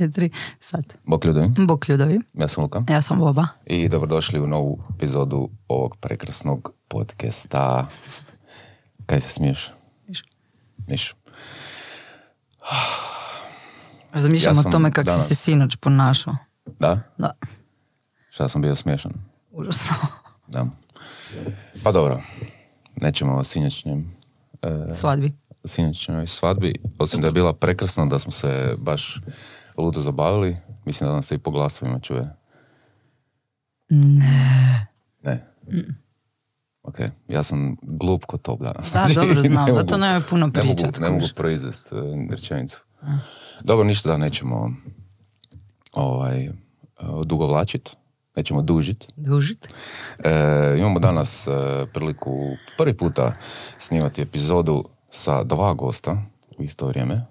tri, četiri, sad. Bok ljudovi, Bok ljudovi, ja sam Luka ja sam Boba. i dobrodošli u novu epizodu ovog prekrasnog podcasta. Kaj se smiješ? Miš. Miš. Razmišljam Ja o tome kako danas- si se sinoć ponašao. Da? Da, Šta sam bio smiješan? užasno. Da. Pa dobro, nećemo o sinoćnjem e, Svadbi. sinoćnjoj svadbi, osim da je bila prekrasna, da smo se baš ludo zabavili. Mislim da nam se i po glasovima čuje. Ne. Ne. Ok, ja sam glup kod top danas. Da, Znači, dobro znam, ne da to mogu- nemoj puno ne mogu, pričat, ne mogu kužiš. proizvest uh, rečenicu. Dobro, ništa da nećemo ovaj, uh, dugovlačit, nećemo dužit. Dužit. E, imamo danas e, priliku prvi puta snimati epizodu sa dva gosta u isto vrijeme.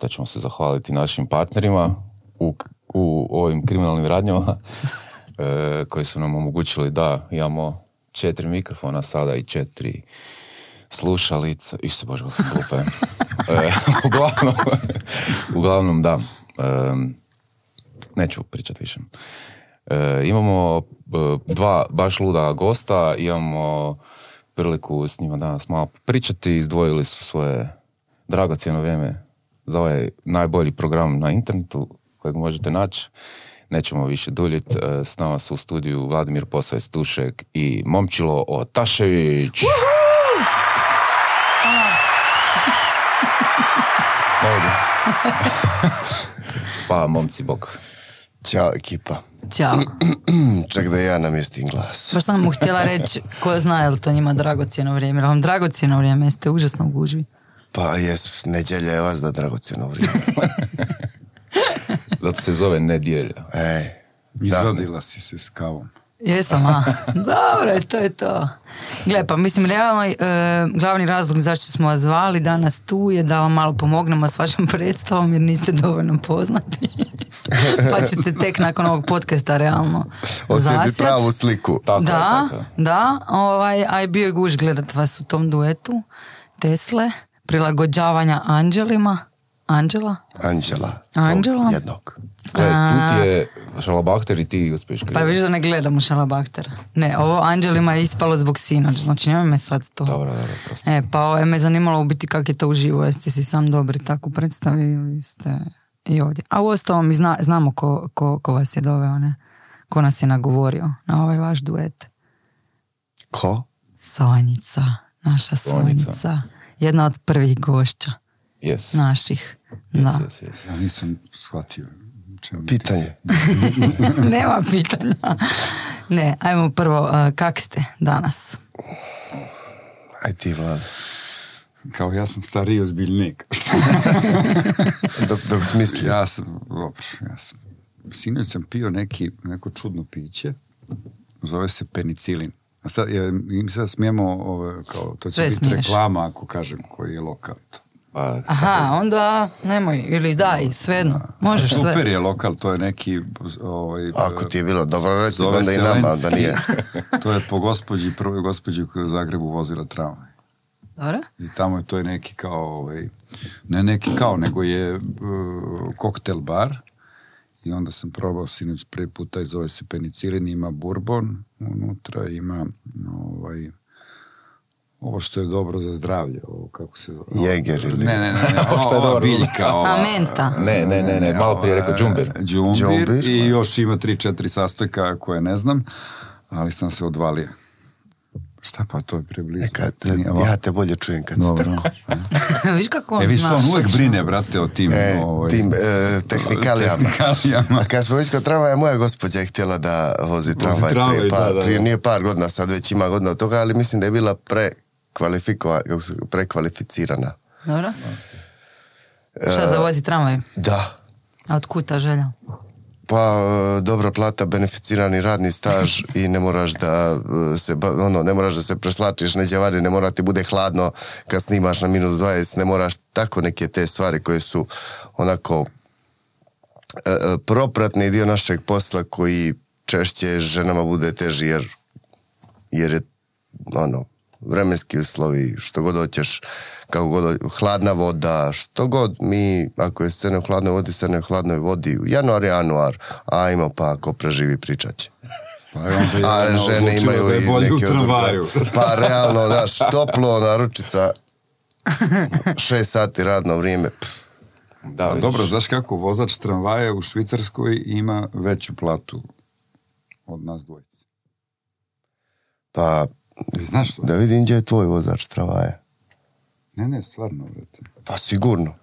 Da ćemo se zahvaliti našim partnerima u, u ovim kriminalnim radnjama e, koji su nam omogućili da imamo četiri mikrofona sada i četiri slušalica. Isto bože, sam glupe. E, uglavnom, uglavnom da. E, neću pričati više. E, imamo e, dva baš luda gosta, imamo priliku s njima danas malo pričati, izdvojili su svoje dragocjeno vrijeme za ovaj najbolji program na internetu kojeg možete naći. Nećemo više duljit, e, s nama su u studiju Vladimir Posavec Tušek i Momčilo Otašević. Pa, momci, bok. Ćao ekipa. Ćao. Ček da ja namjestim glas. Baš sam mu htjela reći, ko zna je li to njima dragocjeno vrijeme. Jel vam dragocjeno vrijeme, jeste užasno u gužvi. Pa jes, nedjelja je vas da dragocjeno vrijeme. Zato se zove nedjelja. Ej, Izvadila si se s kavom. Jesam, a? Dobro, to je to. Gle, pa mislim, realno, e, glavni razlog zašto smo vas zvali danas tu je da vam malo pomognemo s vašom predstavom jer niste dovoljno poznati. pa ćete tek nakon ovog podcasta realno osjeti pravu sliku. Tako da, tako da, ovaj, a i bio je guž gledat vas u tom duetu. Tesle, prilagođavanja anđelima. Anđela? Anđela. Anđela? Jednog. Gle, tu ti je šalabahter i ti uspješ Pa vidiš da ne gledam u Šalabahtera. Ne, ovo Anđelima je ispalo zbog sinoć, znači nemoj me sad to. Dobro, dobro, prosto. E, pa ovo je me zanimalo u biti kako je to uživo, jeste si sam dobri tako predstavi ili ste i ovdje. A uostalom mi zna, znamo ko, ko, ko vas je doveo, ne? Ko nas je nagovorio na ovaj vaš duet. Ko? Sonjica, naša Sonjica. Sonjica. Jedna od prvih gošća Yes. naših. Da. Yes, yes, yes. Ja nisam shvatio. čemu Pitanje. Nema pitanja. Ne, ajmo prvo, uh, kak ste danas? Aj ti, Vlad. Kao ja sam stariji ozbiljnik. Dok, dok smisli. ja sam, dobro, ja sam. Sinoć sam pio neki, neko čudno piće. Zove se penicilin. A sad, je, mi sad smijemo, ove, kao, to će Sve biti smiješ. reklama ako kažem koji je lokal. Pa, Aha, onda nemoj, ili daj, svejedno. Možeš sve. Super je lokal, to je neki... Ovaj, Ako ti je bilo dobro reći, onda i nama da nije. to je po gospođi, prvoj gospođi koja je u Zagrebu vozila tramvaj. Dobro? I tamo je to je neki kao, ovaj, ne neki kao, nego je uh, koktel bar. I onda sam probao sinoć prvi puta i zove se penicilin, ima bourbon unutra, ima ovaj, ovo što je dobro za zdravlje, ovo kako se zove. Jeger ili- Ne, ne, ne, ne Ovo što je dobro. biljka. Ova, A menta? Ne, ne, ne, ne, malo prije rekao džumbir. Džumbir, Džumbir, i još ima tri, četiri sastojka koje ne znam, ali sam se odvalio. Šta pa, to je preblizu. Ovako. ja te bolje čujem kad si Dobro. tako. Viš kako on E, viš, on uvijek brine, brate, o tim... E, ovaj, tim e, tehnikalijama. tehnikalijama. A kad smo već kod tramvaja, moja gospođa je htjela da vozi tramvaj, tramvaj, prije, par, da, da, prije nije par godina, sad već ima godina od toga, ali mislim da je bila se- prekvalificirana. Dobro? Šta za vozi tramvaj? Da. A od kuta želja? Pa, e, dobra plata, beneficirani radni staž i ne moraš da e, se, ono, ne moraš da se preslačiš neđe vani, ne mora ti bude hladno kad snimaš na minut 20, ne moraš tako neke te stvari koje su onako e, propratni dio našeg posla koji češće ženama bude teži jer, jer je ono, vremenski uslovi, što god hoćeš, kako god, hladna voda, što god mi, ako je scena u hladnoj vodi, scena je u hladnoj vodi, u januar, januar, ajmo pa ako preživi pričat će. Pa A žene imaju i neke. Pa realno, znaš, toplo, naručica, šest sati radno vrijeme. pff, Da, A vidiš. dobro, znaš kako, vozač tramvaja u Švicarskoj ima veću platu od nas dvojice. Pa, Znaš što? da vidim gdje je tvoj vozač tramvaja. Ne, ne, stvarno, vrati. Pa sigurno.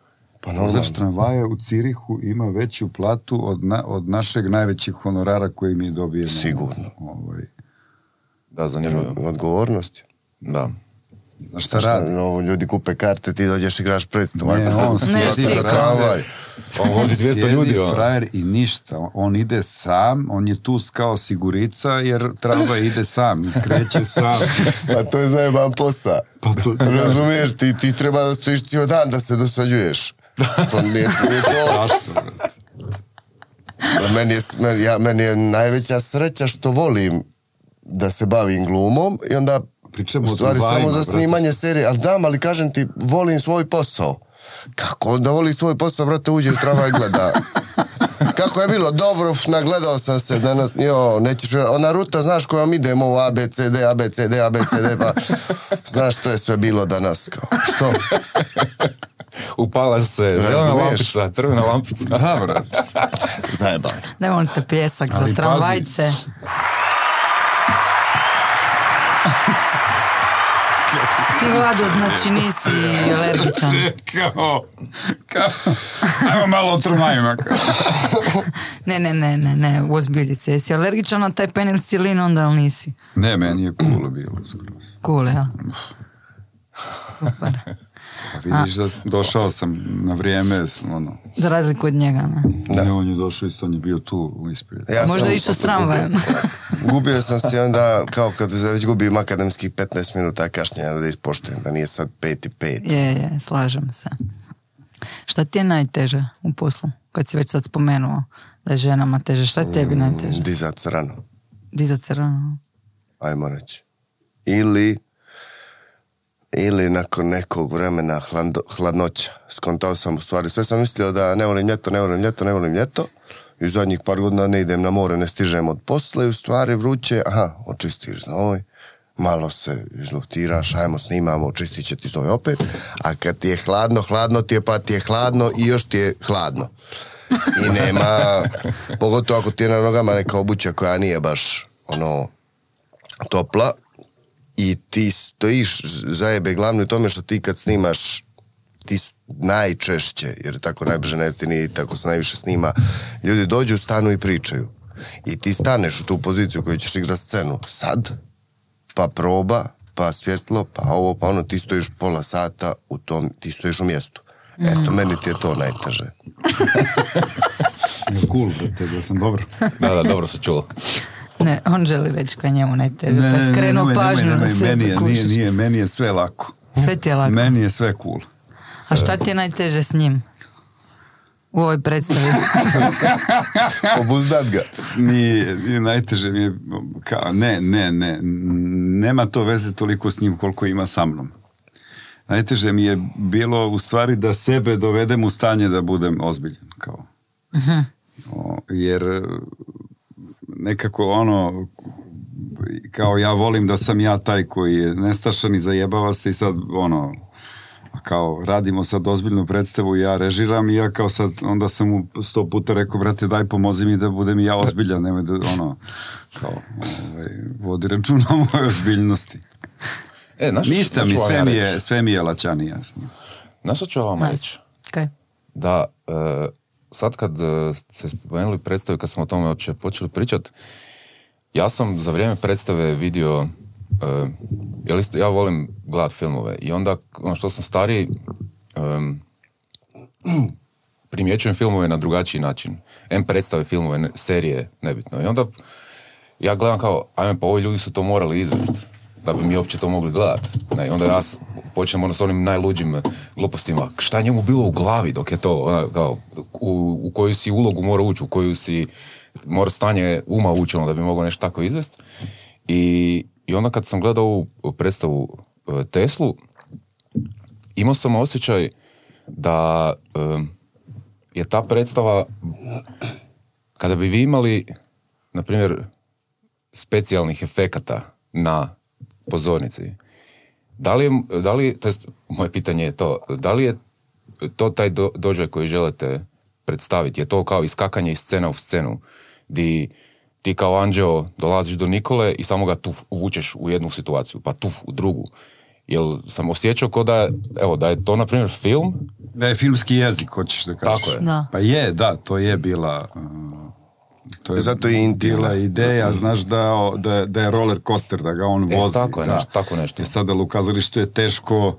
Pa normalno. Vozač tramvaja u Cirihu ima veću platu od, na, od našeg najvećeg honorara koji mi dobijemo. Sigurno. Ovaj, Da, zanimljivo. Odgovornost. Da. Znaš šta Šta, radi? no, ljudi kupe karte, ti dođeš igraš predstavu. Ne, Ako on Ne, sjedi tramvaj. On vozi 200 Sjedi ljudi. ono. frajer i ništa. On ide sam, on je tu kao sigurica jer tramvaj ide sam, kreće sam. Pa to je zajeban posao. Pa to, Razumiješ, ti, ti treba da stojiš cijel dan da se dosađuješ. To nije, nije to. Zašto, brate? Meni je, meni, ja, meni je najveća sreća što volim da se bavim glumom i onda Pričamo o stvari samo za brate. snimanje serije. Ali dam, ali kažem ti, volim svoj posao. Kako onda voli svoj posao, brate, uđe u tramvaj i gleda. Kako je bilo dobro, nagledao sam se danas, jo, nećeš, ona ruta, znaš kojom idemo u ABCD, ABCD, ABCD, pa znaš što je sve bilo danas, kao, što? Upala se zelena lampica, crvena lampica. Da, brate. Zajebano. Ne volite pjesak Ali za tramvajce. Ti Vlado, znači nisi alergičan. kao, kao, ajmo malo o tramvajima. kao. Ne, ne, ne, ne, ne, ozbilji se. Jesi alergičan na taj penicilin, onda ali nisi. Ne, meni je cool bilo skroz. Cool, jel? Super. Pa vidiš da došao sam na vrijeme, ono, Za razliku od njega, ne? ne, on je došao isto, on je bio tu ispred. Ja Možda išao s tramvajem. Gubio sam se onda, kao kad već gubim akademskih 15 minuta kašnjenja da ispoštujem, da nije sad 5 i 5. Je, je, slažem se. Šta ti je najteže u poslu? Kad si već sad spomenuo da je ženama teže, šta je tebi najteže? Dizat rano, Dizat se rano. ajmo reći. Ili, ili nakon nekog vremena hladno, hladnoća. Skontao sam u stvari, sve sam mislio da ne volim ljeto, ne volim ljeto, ne volim ljeto. I u zadnjih par godina ne idem na more, ne stižem od posla i u stvari vruće, aha, očistiš znoj, malo se izluftiraš, ajmo snimamo, očistit će ti zove opet, a kad ti je hladno, hladno ti je pa ti je hladno i još ti je hladno. I nema, pogotovo ako ti je na nogama neka obuća koja nije baš ono topla i ti stojiš zajebe glavni u tome što ti kad snimaš ti najčešće, jer tako najbrže ne ti nije tako se najviše snima, ljudi dođu, stanu i pričaju. I ti staneš u tu poziciju koju ćeš igrati scenu sad, pa proba, pa svjetlo, pa ovo, pa ono, ti stojiš pola sata u tom, ti stojiš u mjestu. Eto, meni ti je to najteže. Cool, brate, da sam dobro. Da, da, dobro se čulo. Ne, on želi reći je njemu najteže. pa je skrenuo pažnju nemoj, na nemoj, sebe, meni je, nije, nije, meni je sve lako. Sve ti je lako. Meni je sve cool. A šta ti je najteže s njim? U ovoj predstavi. Obuzdat ga. Nije, nije najteže mi je, kao, ne, ne, ne, nema to veze toliko s njim koliko ima sa mnom. Najteže mi je bilo u stvari da sebe dovedem u stanje da budem ozbiljan, kao. O, jer nekako ono, kao ja volim da sam ja taj koji je nestašan i zajebava se i sad ono, kao radimo sad ozbiljnu predstavu, ja režiram i ja kao sad, onda sam mu sto puta rekao, brate, daj pomozi mi da budem i ja ozbiljan, nemoj da, ono, kao, ovaj, vodi računa o mojoj ozbiljnosti. E, znaš, Ništa mi, vam sve ja mi je, sve mi je lačani jasno. Znaš što ću ja vama reći? Da e, sad kad e, ste spomenuli predstavu, kad smo o tome uopće počeli pričat, ja sam za vrijeme predstave vidio, e, jel isto, ja volim gledat filmove i onda ono što sam stariji, em, primjećujem filmove na drugačiji način. Em predstave filmove, serije, nebitno. I onda ja gledam kao, ajme pa ovi ljudi su to morali izvesti da bi mi uopće to mogli gledat. Ne, onda ja s- počnem ono s onim najluđim glupostima. Šta je njemu bilo u glavi dok je to, ono, kao, u, u koju si ulogu mora ući, u koju si mora stanje uma ući ono, da bi mogao nešto tako izvesti. I I onda kad sam gledao ovu predstavu e, Teslu, imao sam osjećaj da e, je ta predstava, kada bi vi imali, na primjer, specijalnih efekata na pozornici, da li, je, da li to jest, moje pitanje je to, da li je to taj do, doživljaj koji želite predstaviti? Je to kao iskakanje iz scena u scenu, di ti kao anđeo dolaziš do Nikole i samo ga tu uvučeš u jednu situaciju, pa tu u drugu. Jel sam osjećao ko da, evo, da je to, na primjer, film? Da je filmski jezik, hoćeš da kažeš. Tako je. Da. Pa je, da, to je bila... uh, to je Zato je intimna. ideja, znaš da, da, da je roller coaster, da ga on E, vozi. tako je da. nešto, tako nešto. I sada u kazalištu je teško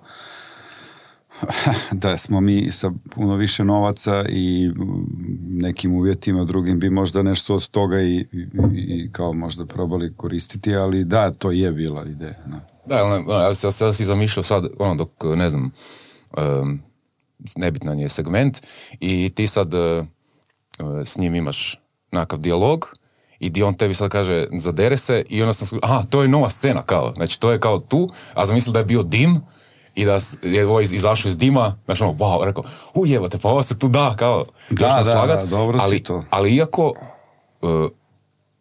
da smo mi sa puno više novaca i mm, nekim uvjetima drugim bi možda nešto od toga i, i, i kao možda probali koristiti, ali da, to je bila ideja. Da. Da, ono, ono, ja sam sada si zamišljao sad, ono, dok, ne znam, um, nebitan je segment i ti sad uh, s njim imaš nekakav dijalog i di on tebi sad kaže zadere se i onda sam aha, to je nova scena kao, znači to je kao tu, a zamislio da je bio dim i da je ovo iz- izašao iz dima, znači ono, wow, rekao, ujebate, pa ovo se tu da, kao, Da, da, naslagat, da, dobro si ali, to. ali iako uh,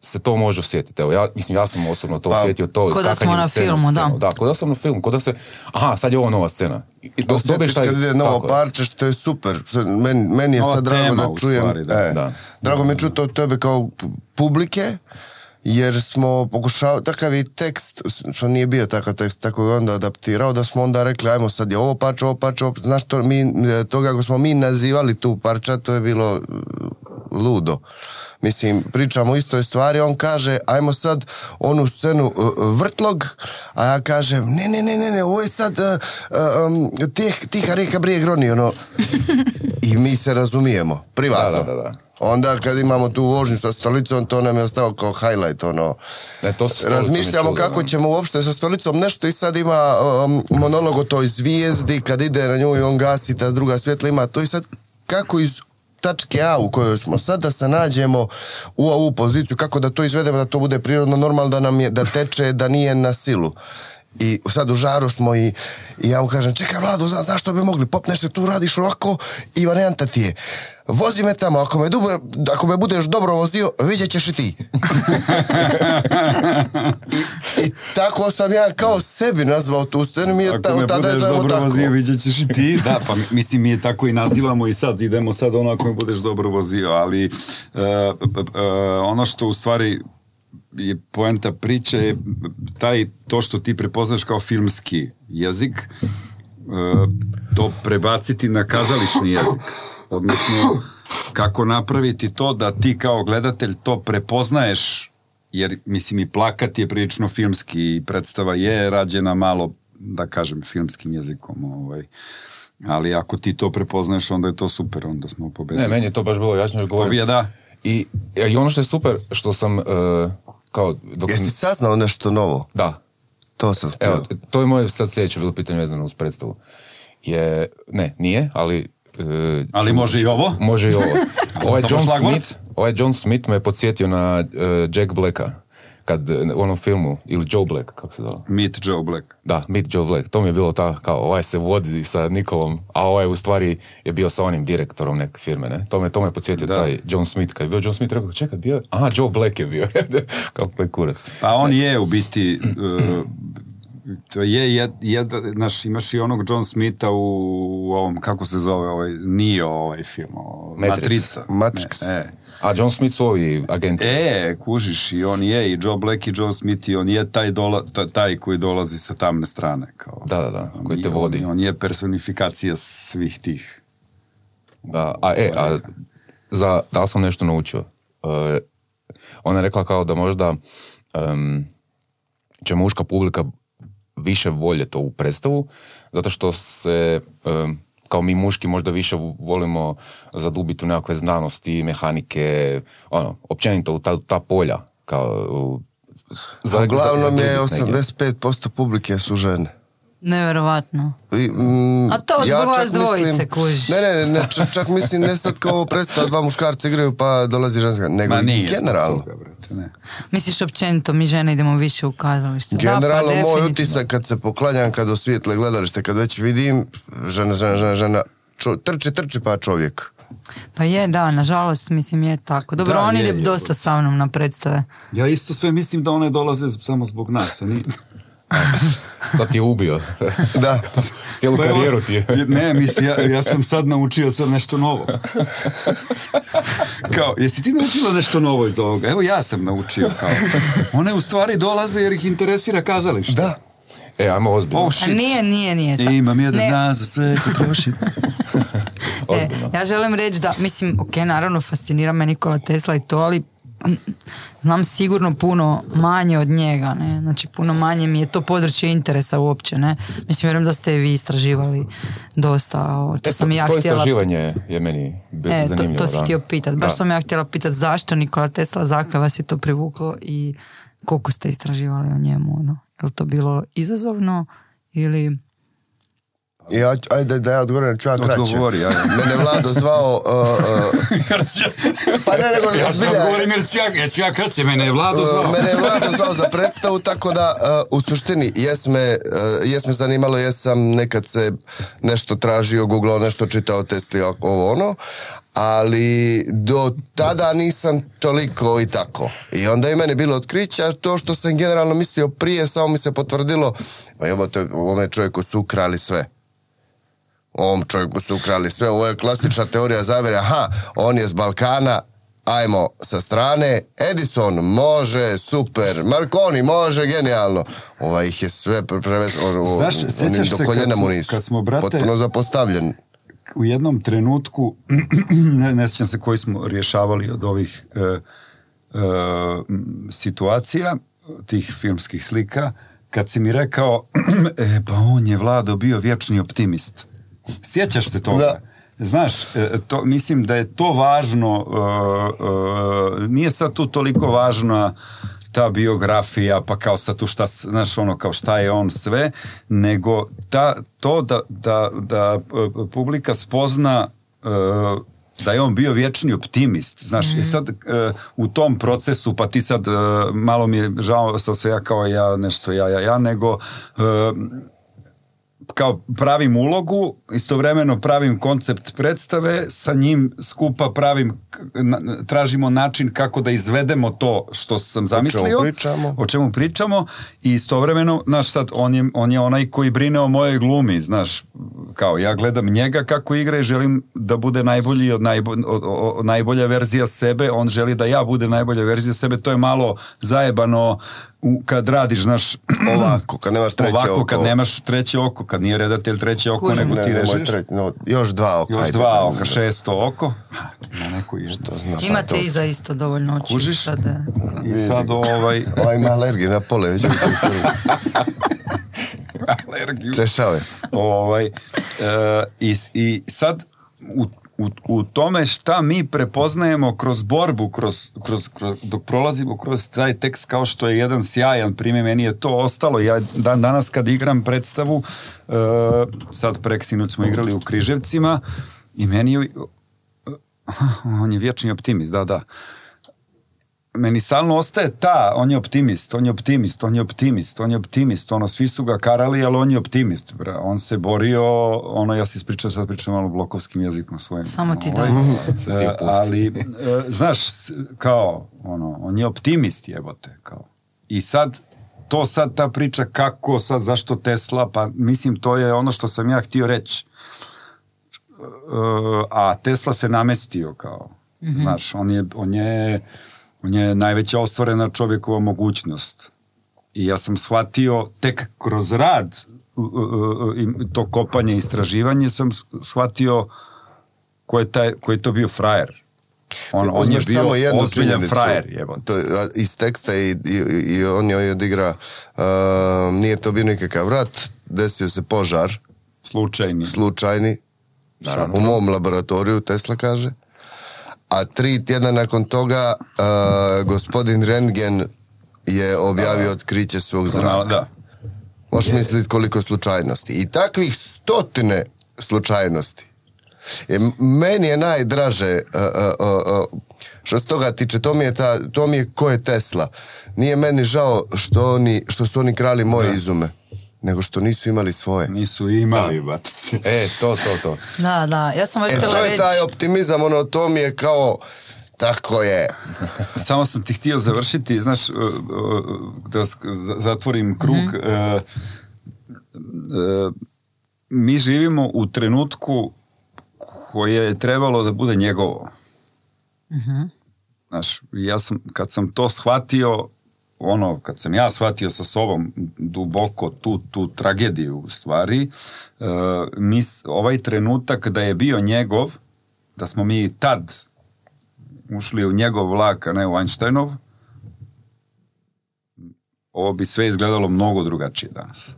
se to može osjetiti. Evo, ja, mislim, ja sam osobno to Pa, osjetio, to ko da smo na filmu, da. Da, ko da sam na filmu, ko da se, aha, sad je ovo nova scena. I, do- dobiješ Osjetiš taj- kad ide novo je. parče, što je super. Je- Meni, meni je Nova sad drago da čujem. stvari, da. e, Da. Drago mi je čuti od tebe kao pu- publike, jer smo pokušavali, takav i tekst, što nije bio takav tekst, tako je onda adaptirao, da smo onda rekli, ajmo sad je ovo parče, ovo parče, ovo, znaš, to, mi, e, to kako smo mi nazivali tu parča, to je bilo e, ludo. Mislim, pričamo o istoj stvari, on kaže, ajmo sad onu scenu e, vrtlog, a ja kažem, ne, ne, ne, ne, ne, ovo je sad uh, um, tih, tiha reka brijeg groni, ono. I mi se razumijemo, privatno. Da, da, da, da. Onda kad imamo tu vožnju sa stolicom, to nam je ostao kao highlight, ono. Ne, to Razmišljamo čudo, kako ćemo uopšte sa stolicom nešto i sad ima um, monolog o toj zvijezdi, kad ide na nju i on gasi, ta druga svjetla ima to i sad kako iz tačke A u kojoj smo sad da se nađemo u ovu poziciju, kako da to izvedemo, da to bude prirodno normalno, da nam je, da teče, da nije na silu. I sad u žaru smo i, i ja mu kažem, čekaj Vlado, zna, znaš što bi mogli, popneš se tu, radiš ovako i varijanta ti je. Vozi me tamo, ako me, dubo, ako me budeš dobro vozio, vidjet ćeš i ti. I, I tako sam ja kao sebi nazvao tu scenu, mi je ta, Ako me od tada budeš dobro tako. vozio, vidjet ćeš i ti. Da, pa mi- mislim, mi je tako i nazivamo i sad, idemo sad ono ako me budeš dobro vozio, ali p- e, ono što u stvari je poenta priče je taj, to što ti prepoznaš kao filmski jezik, e, to prebaciti na kazališni jezik. Odnosno, kako napraviti to da ti kao gledatelj to prepoznaješ jer mislim i plakat je prilično filmski i predstava je rađena malo da kažem filmskim jezikom ovaj. ali ako ti to prepoznaješ onda je to super onda smo pobedili Ne, meni je to baš bilo jasno jer govorim. Pobjeda. I, I ono što je super, što sam, e, kao, dok Jesi saznao nešto novo? da, To sam htio. Evo, to je moje sad sljedeće bilo pitanje vezano uz predstavu. Je, ne, nije, ali... e, Ali ću- može i ovo? Može i ovo. ovaj, John. Smith, ovaj John Smith me podsjetio na e, Jack Blacka. Kad, e, u onom filmu, ili Joe Black, kako se zove? Meet Joe Black Da, Meet Joe Black. To mi je bilo ta, kao, ovaj se vodi sa Nikolom, a ovaj u stvari je bio sa onim direktorom neke firme, ne? To me, to me podsjetio Da. taj John Smith. Kad je bio John Smith, rekao, čekaj, bio je? Aha, Joe Black je bio. kao koji kurac. Pa on je u biti uh, to je jed, jed, znaš, imaš i onog John Smitha u, u ovom, kako se zove, ovaj, Neo ovaj film, o, Matrix. Matrica. Matrix. Ne, e. A John Smith su ovi agenti. E, kužiš, i on je, i Joe Black i John Smith, i on je taj, dola, ta- taj koji dolazi sa tamne strane. Kao. Da, da, da, koji te vodi. On, on je personifikacija svih tih. Da, a e, a za, da sam nešto naučio? E, ona je rekla kao da možda em, će muška publika više voljeti ovu predstavu, zato što se, em, kao mi muški možda više volimo zadubiti u nekakve znanosti, mehanike, ono, općenito u ta, ta polja, kao u, za, Uglavnom je zadubit negdje. 85% publike su žene. Neverovatno. I, mm, A to zbog ja vas čak dvojice, mislim- kužiš. Ne, ne, ne, čak, čak mislim ne sad kao ovo predstava dva muškarca igraju pa dolazi ženska, nego Ma nije zbog generalno. ne. Misliš općenito, mi žene idemo više u kazalište. Da, pa Generalno moj utisak kad se poklanjam, kad osvijetle gledalište, kad već vidim, žena, žena, žena, žena, čo- trči, trči pa čovjek. Pa je, da, nažalost, mislim je tako. Dobro, Da, on je, je, dosta sa mnom na predstave. Ja isto sve mislim da one dolaze samo zbog nas. Oni... Sad ti je ubio. Da. Cijelu karijeru ti je. Ne, mislim, ja, ja sam sad naučio sad nešto novo. Kao, jesi ti naučila nešto novo iz ovoga? Evo ja sam naučio kao. One u stvari dolaze jer ih interesira kazalište. Da. E, ajmo ozbiljno. Oh A shit. nije, nije, nije. sa- E, imam jedan Ne, dan za sve ko troši. E, ja želim reći da, mislim, ok, naravno fascinira me Nikola Tesla i to, ali znam sigurno puno manje od njega, ne, znači puno manje mi je to područje interesa uopće, ne, mislim, vjerujem da ste vi istraživali dosta, o, to E, sam i ja to htjela... istraživanje je meni bilo E, to, zanimljivo. to si htio pitat, baš Da. sam ja htjela pitat zašto Nikola Tesla, zakaj vas je to privuklo i koliko ste istraživali o njemu, ono, je li to bilo izazovno ili... Ja, ajde da ja odgovorim, ću ja kraće. Odgovori, ajde. Mene Vlado zvao, uh, uh, pa ne, nego ja sam odgovorim jer ću ja, jer ću ja kraće, mene je Vlado zvao. Uh, Mene je Vlado zvao za predstavu, tako da uh, u suštini jes me, uh, jes me zanimalo, jesam nekad se nešto tražio, googlao, nešto čitao Tesli, ovo ono, ali do tada nisam toliko i tako. I onda je meni bilo otkriće, a to što sam generalno mislio prije, samo mi se potvrdilo, pa jebote, ovome čovjeku su ukrali sve. Ovom čovjeku su ukrali sve, ovo je klasična teorija zavere, aha, on je s Balkana, ajmo sa strane, Edison može, super, Marconi može, genijalno. Ovaj ih je sve pre- prevez, Znaš, sjećaš do se koljena mu nisu. kad smo, brate- Potpuno zapostavljen. u jednom trenutku, ne, ne sjećam se koji smo rješavali od ovih e, e, situacija, tih filmskih slika, kad si mi rekao, e, pa on je Vlado bio vječni optimist. Sjećaš se toga? Da. Znaš, e, to, mislim da je to važno, e, e, nije sad tu toliko važna ta biografija, pa kao sad tu šta, znaš, ono, kao šta je on sve, nego ta, to da, da, da publika spozna e, da je on bio vječni optimist, znaš, i sad e, u tom procesu, pa ti sad, e, malo mi je žao što se ja kao ja nešto ja, ja, ja, nego e, kao pravim ulogu, istovremeno pravim koncept predstave, sa njim skupa pravim, tražimo način kako da izvedemo to što sam zamislio. pričamo. O čemu pričamo i istovremeno, znaš sad, on je, on je onaj koji brine o mojoj glumi, znaš, kao ja gledam njega kako igra i želim da bude najbolji od, najbo, od, od- najbolja verzija sebe, on želi da ja bude najbolja verzija sebe, to je malo zajebano u, kad radiš, znaš, Ovako, kad nemaš treće ovako oko. kad nemaš treće oko, kad nije redatelj treće oko, Kužim. nego Ne, ti režeš. treće, no, još dva oka. Još ajde. dva oka, šesto oko. Na neko jedno. To zna, Imate iza isto dovoljno očiju Kužiš? sad. I sad ovaj... Ovaj ima alergiju na pole, već alergiju. Češao je. ovaj, e, i, I sad u, u, u tome šta mi prepoznajemo kroz borbu, kroz, kroz, kroz, dok prolazimo kroz taj tekst kao što je jedan sjajan primjer, meni je to ostalo. Ja dan, danas kad igram predstavu, e, sad prek sinoć smo igrali u Križevcima i meni je, on je vječni optimist, da, da meni stalno ostaje ta, on je optimist, on je optimist, on je optimist, on je optimist, ono, svi su ga karali, ali on je optimist, bra. on se borio, ono, ja se ispričam, sad pričam malo blokovskim jezikom svojim. Samo ti Ovaj, ti e, ali, e, znaš, kao, ono, on je optimist, jebote, kao. I sad, to sad ta priča kako, sad zašto Tesla, pa mislim to je ono što sam ja htio reći. E, a Tesla se namestio kao, znaš, on je, on je, on je najveća ostvarena čovjekova mogućnost. I ja sam shvatio tek kroz rad to kopanje i istraživanje sam shvatio ko je, taj, ko je to bio frajer. On, on je bio samo jednu ozbiljan frajer. To, iz teksta i, i, i on je odigra, uh, nije to bio nikakav rat, desio se požar, Slučajni. slučajni, u mom laboratoriju, Tesla kaže. A tri tjedna nakon toga uh, gospodin Rentgen je objavio otkriće svog zraka. Da. Možeš misliti koliko slučajnosti. I takvih stotine slučajnosti. Je, meni je najdraže uh, uh, uh, što se toga tiče, to mi je, ta, to mi je ko je Tesla. Nije meni žao što, oni, što su oni krali moje izume, nego što nisu imali svoje. Nisu imali, batice. E, to, to, to. Da, da, ja sam već E, to je reći... taj optimizam, ono, to mi je kao, tako je. Samo sam ti htio završiti, znaš, uh, uh, da zatvorim krug. Mhm. uh, mi živimo u trenutku koje je trebalo da bude njegovo. Mhm. Znaš, ja sam, kad sam to shvatio, ono, kad sam ja shvatio sa sobom duboko tu, tu tragediju u stvari, uh, mi, s- ovaj trenutak da je bio njegov, da smo mi tad ušli u njegov vlak, a ne u Einsteinov, ovo bi sve izgledalo mnogo drugačije danas.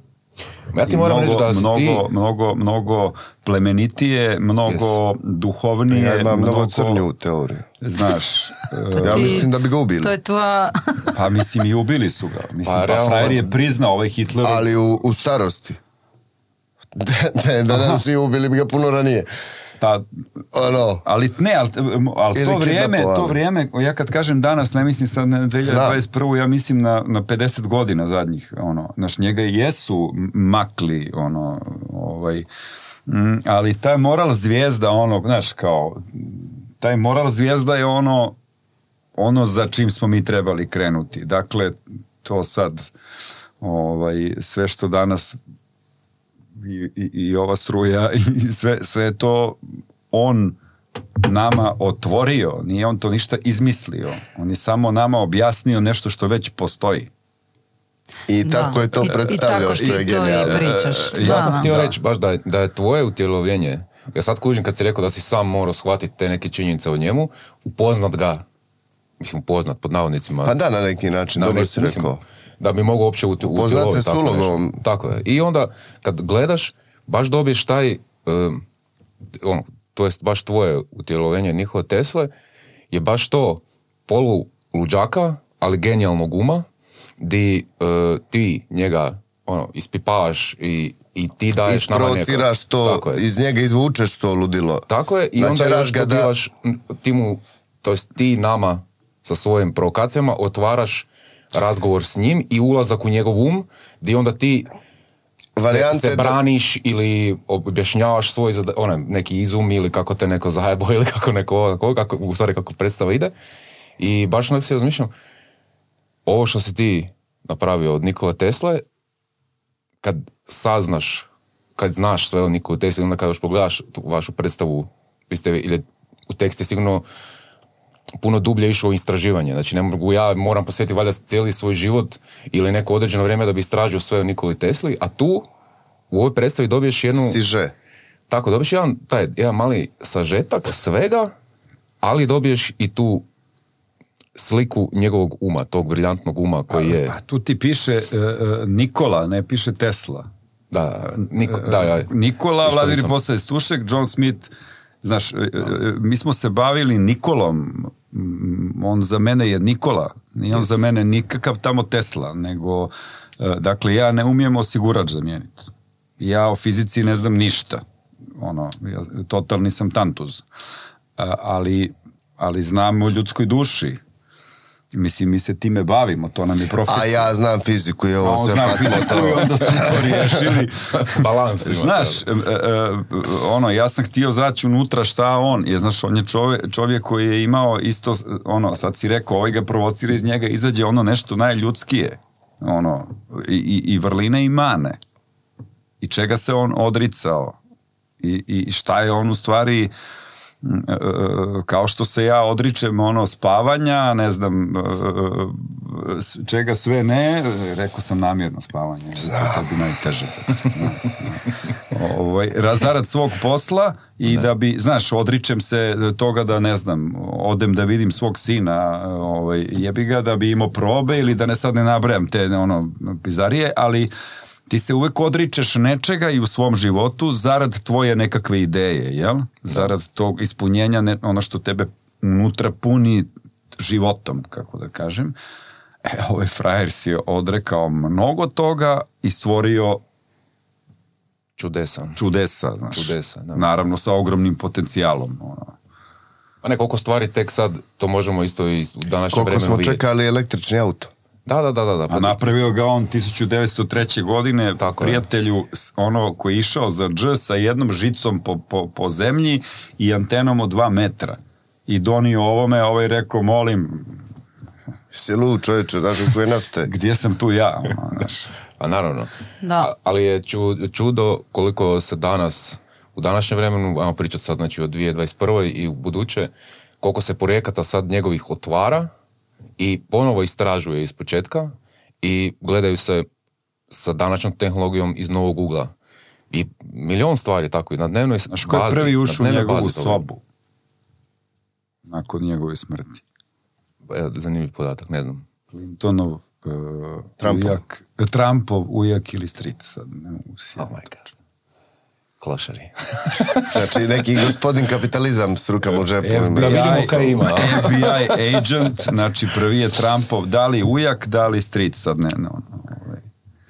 Ja ti moram mnogo, reći da si mnogo, ti... mnogo, mnogo plemenitije, mnogo duhovnije. Ja imam mnogo crnju teoriju. Znaš, e, Ja Ti- mislim da bi ga ubili. To je tvoja... pa mislim i ubili su ga. Mislim, Pa, pa, realno- frajer je priznao ovaj Hitler. Ali u, u starosti. ne, da nas i ubili bi ga puno ranije. Pa, Ono, ali ne, ali, ali to vrijeme, to vrijeme, ja kad kažem danas, ne mislim sad na 2021. Ja mislim na, na 50 godina zadnjih, ono, znaš, njega jesu makli, ono, ovaj, mm, ali taj moral zvijezda, ono, znaš, kao, taj moral zvijezda je ono, ono za čim smo mi trebali krenuti. Dakle, to sad, ovaj, sve što danas i, i, i ova struja i sve, sve je to on nama otvorio, nije on to ništa izmislio. On je samo nama objasnio nešto što već postoji. i tako Da. je to predstavljao što je genijalno. E, Ja sam da. htio Da. reći baš da je, da je tvoje utjelovljenje, ja sad kužim kad si rekao da si sam morao shvatiti te neke činjenice o njemu, upoznat ga, mislim upoznat pod navodnicima. Pa da, na neki način, Da, dobro ne- si mislim, rekao. Da bi mogao uopće utjeloviti se s tako nešto. ulogom. Tako je. I onda kad gledaš, baš dobiješ taj, um, ono, to jest baš tvoje utjelovljenje Nikola Tesle, je baš to polu luđaka, ali genijalnog uma, di uh, ti njega ono, ispipavaš i, i ti daješ. Isprovociraš to, Tako je. iz njega izvučeš to ludilo. Tako je, i onda Natjeraš još ga da- dobivaš, m, ti mu, to jest ti nama sa svojim provokacijama otvaraš razgovor s njim i ulazak u njegov um, gdje onda ti se, Varijante se da- braniš ili objašnjavaš svoj zada, onaj, neki izum ili kako te neko zajebo ili kako neko, kako, kako, u stvari kako predstava ide. I baš onak se razmišljam, ovo što si ti napravio od Nikola Tesle, kad saznaš, kad znaš sve o Nikolu Tesli, onda kada još pogledaš tu vašu predstavu, vi ste, ili u tekstu je sigurno puno dublje išao u istraživanje. Znači, ne mogu ja, moram posvetiti valjda cijeli svoj život ili neko određeno vrijeme da bi istražio sve o Nikoli Tesli, a tu u ovoj predstavi dobiješ jednu... Siže. Tako, dobiješ jedan, taj, jedan mali sažetak svega, ali dobiješ i tu sliku njegovog uma, tog briljantnog uma koji je... A tu ti piše e, e, Nikola, ne piše Tesla. Da, Niko, da, ja, Nikola, Vladimir Postaje Stušek, John Smith, znaš, e, e, mi smo se bavili Nikolom, on za mene je Nikola, nije on za mene nikakav tamo Tesla, nego, e, dakle, ja ne umijem osigurač zamijeniti. Ja o fizici ne znam ništa, ono, ja, totalni sam tantuz, ali, ali znam o ljudskoj duši, Mislim, mi se time bavimo, to nam je profesija. A ja znam fiziku i ovo sve zna pa smo fiziku i onda smo to riješili. Balans ima, Znaš, e, e, ono, ja sam htio zaći unutra šta on je, znaš, on je čovjek, čovjek koji je imao isto, ono, sad si rekao, ovaj ga provocira iz njega, izađe ono nešto najljudskije, ono, i, i, i vrline i mane. I čega se on odricao. I, i šta je on u stvari, kao što se ja odričem ono spavanja, ne znam e, e, čega sve ne, rekao sam namjerno spavanje, to bi najteže. ovaj, razarad svog posla i da bi, znaš, odričem se toga da, ne znam, odem da vidim svog sina, ovaj, jebi ga da bi imao probe ili da ne sad ne nabrajam te ono, pizarije, ali ti se uvek odričeš nečega i u svom životu zarad tvoje nekakve ideje, jel? Zarad tog ispunjenja, ne, ono što tebe unutra puni životom, kako da kažem. E, ovaj frajer si je odrekao mnogo toga i stvorio Čudesan. čudesa, znaš. Čudesa, da. Naravno, sa ogromnim potencijalom. Ono. A ne, koliko stvari tek sad, to možemo isto i u današnjem Koliko vremenu smo vidjeti. čekali električni auto. Da, da, da, da. da. A napravio ga on 1903. godine Tako prijatelju ono koji je išao za dž sa jednom žicom po, po, po zemlji i antenom od dva metra. I donio ovome, a ovaj rekao, molim, Si lud čovječe, znaš koje nafte. gdje sam tu ja? Pa naravno. Da. A- ali je ču- čudo koliko se danas, u današnjem vremenu, ajmo pričati sad znači o 2021. i u buduće, koliko se projekata sad njegovih otvara i ponovo istražuje iz početka i gledaju se sa današnjom tehnologijom iz novog ugla. I milion stvari tako i na dnevnoj Znaš ko je prvi ušao u njegovu bazi sobu? Nakon njegove smrti. Evo, zanimljiv podatak, ne znam. Clintonov uh, Trumpov. ujak, Trumpov ujak ili stric, sad ne mogu se Oh my god. Klošari. Znači neki gospodin kapitalizam s rukama u džepu. FBI, Da vidimo kaj ima? FBI agent, znači prvi je Trumpov, da li ujak, da li stric, sad ne, ne, ono, ovaj.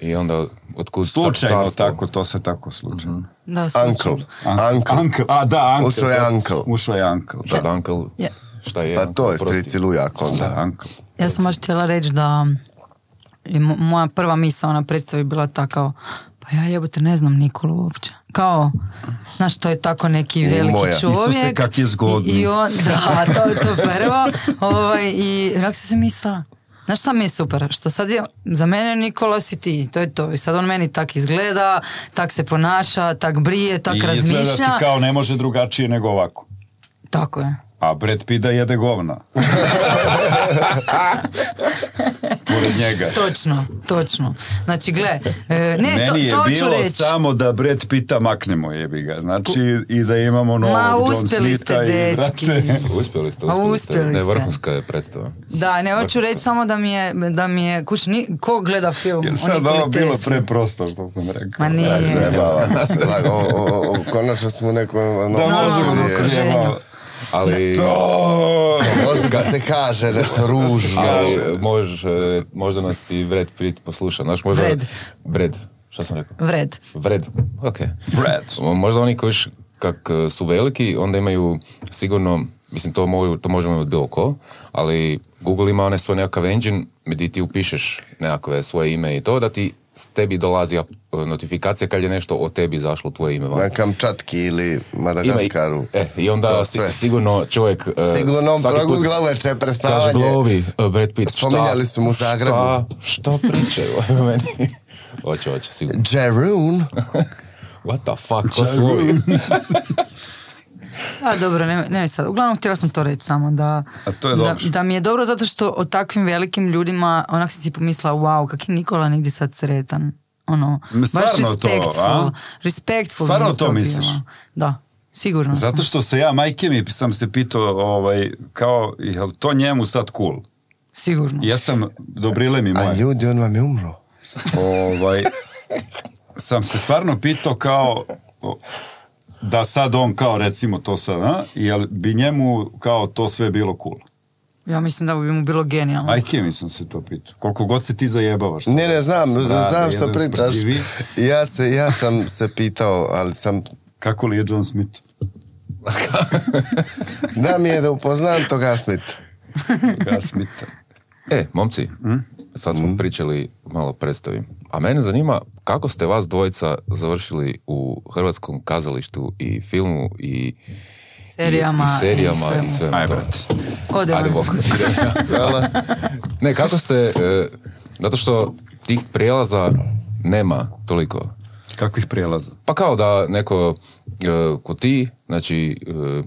I onda otkud Slučajno carstvo? tako, to se tako slučajno. Da, slučajno. Uncle. Uncle. Uncle. Uncle, a da, uncle. Ušao je da. uncle. Ušao je uncle, da. Šta uncle? Je. Šta je? Pa to je strici lujak onda. Uncle. Ja sam baš htjela reći da i mo- moja prva misla na predstavi bila ta kao pa ja jebote ne znam Nikolu uopće. Kao, znaš, to je tako neki veliki moja. čovjek. Isuse, kak je zgodni. I, i on, da, to je to prvo. Ovaj, I onak se mislila, Znaš šta mi je super? Što sad je, za mene Nikola si ti, to je to. I sad on meni tak izgleda, tak se ponaša, tak brije, tak I izgleda razmišlja. ti kao ne može drugačije nego ovako. Tako je. A Brad Pitt da jede govna. Pored njega. Točno, točno. Znači, gle, e, ne, to, Meni je to ću bilo reći. samo da Brad Pitta maknemo jebi ga. Znači i da imamo novog Ma, John uspjeli Smitha ste, i, dečki. brate, Uspjeli ste, uspjeli, uspjeli ste. Ne, ste. vrhunska je predstava. Da, ne hoću reći samo da mi je, da mi je, kuš, ni, ko gleda film? Jer sad ovo bilo preprosto što sam rekao. Ma nije. O, konačno smo u nekom normalnom okruženju. Ali, To! Može da se kaže nešto ružno. ali može, možda nas i Brad Pitt posluša. Znaš, možda... Brad. Brad. Šta sam rekao? Vred. Vred. Ok. Brad. Možda oni koji kak su veliki, onda imaju sigurno, mislim to, mogu, to možemo imati bilo ko, ali Google ima onaj svoj nekakav engine gdje ti upišeš nekakve svoje ime i to, da ti s tebi dolazi ap- notifikacija kad je nešto o tebi izašlo tvoje ime van. Na Kamčatki ili Ima i- Madagaskaru. e, I onda To si- sigurno čovjek... e, Sigurno on svaki put progugla uveče Kaže prespavanje. Glovi, e, Brad Pitt, šta? Spominjali su mu u Zagrebu. Šta, šta pričaju o meni? Hoće, hoće, sigurno. Jeroen. What the fuck, ko su ovi? A dobro, ne, ne sad. Uglavnom htjela sam to reći samo da, A to je da, da mi je dobro zato što o takvim velikim ljudima onak sam si pomislila wow, kak je Nikola negdje sad sretan. Ono, baš stvarno to, respectful. a? Respectful. Stvarno to misliš? Da, sigurno sam. Zato što se ja, majke mi, sam se pitao, ovaj, kao, jel to njemu sad cool? Sigurno. Jesam, dobrile mi A moje. ljudi, on vam je umro. ovaj, sam se stvarno pitao kao da sad on kao recimo to sad, a? jel bi njemu kao to sve bilo cool? Ja mislim da bi mu bilo genijalno. Majke mi sam se to pitao. Koliko god se ti zajebavaš. Ne, ne, znam, Smrade, znam što pričaš. Ja, se, ja sam se pitao, ali sam, Kako li je John Smith? da mi je da upoznam toga Smith. Ga Smitha. E, momci, Hm? Sad smo pričali malo o predstavi. A mene zanima kako ste vas dvojica završili u hrvatskom kazalištu i filmu i Serijama i, i serijama i svemu. Ode Ajde, van. bok. Ne, kako ste, e, zato što tih prijelaza nema toliko. Kakvih prijelaza? Pa kao da neko e, ko ti, znači e,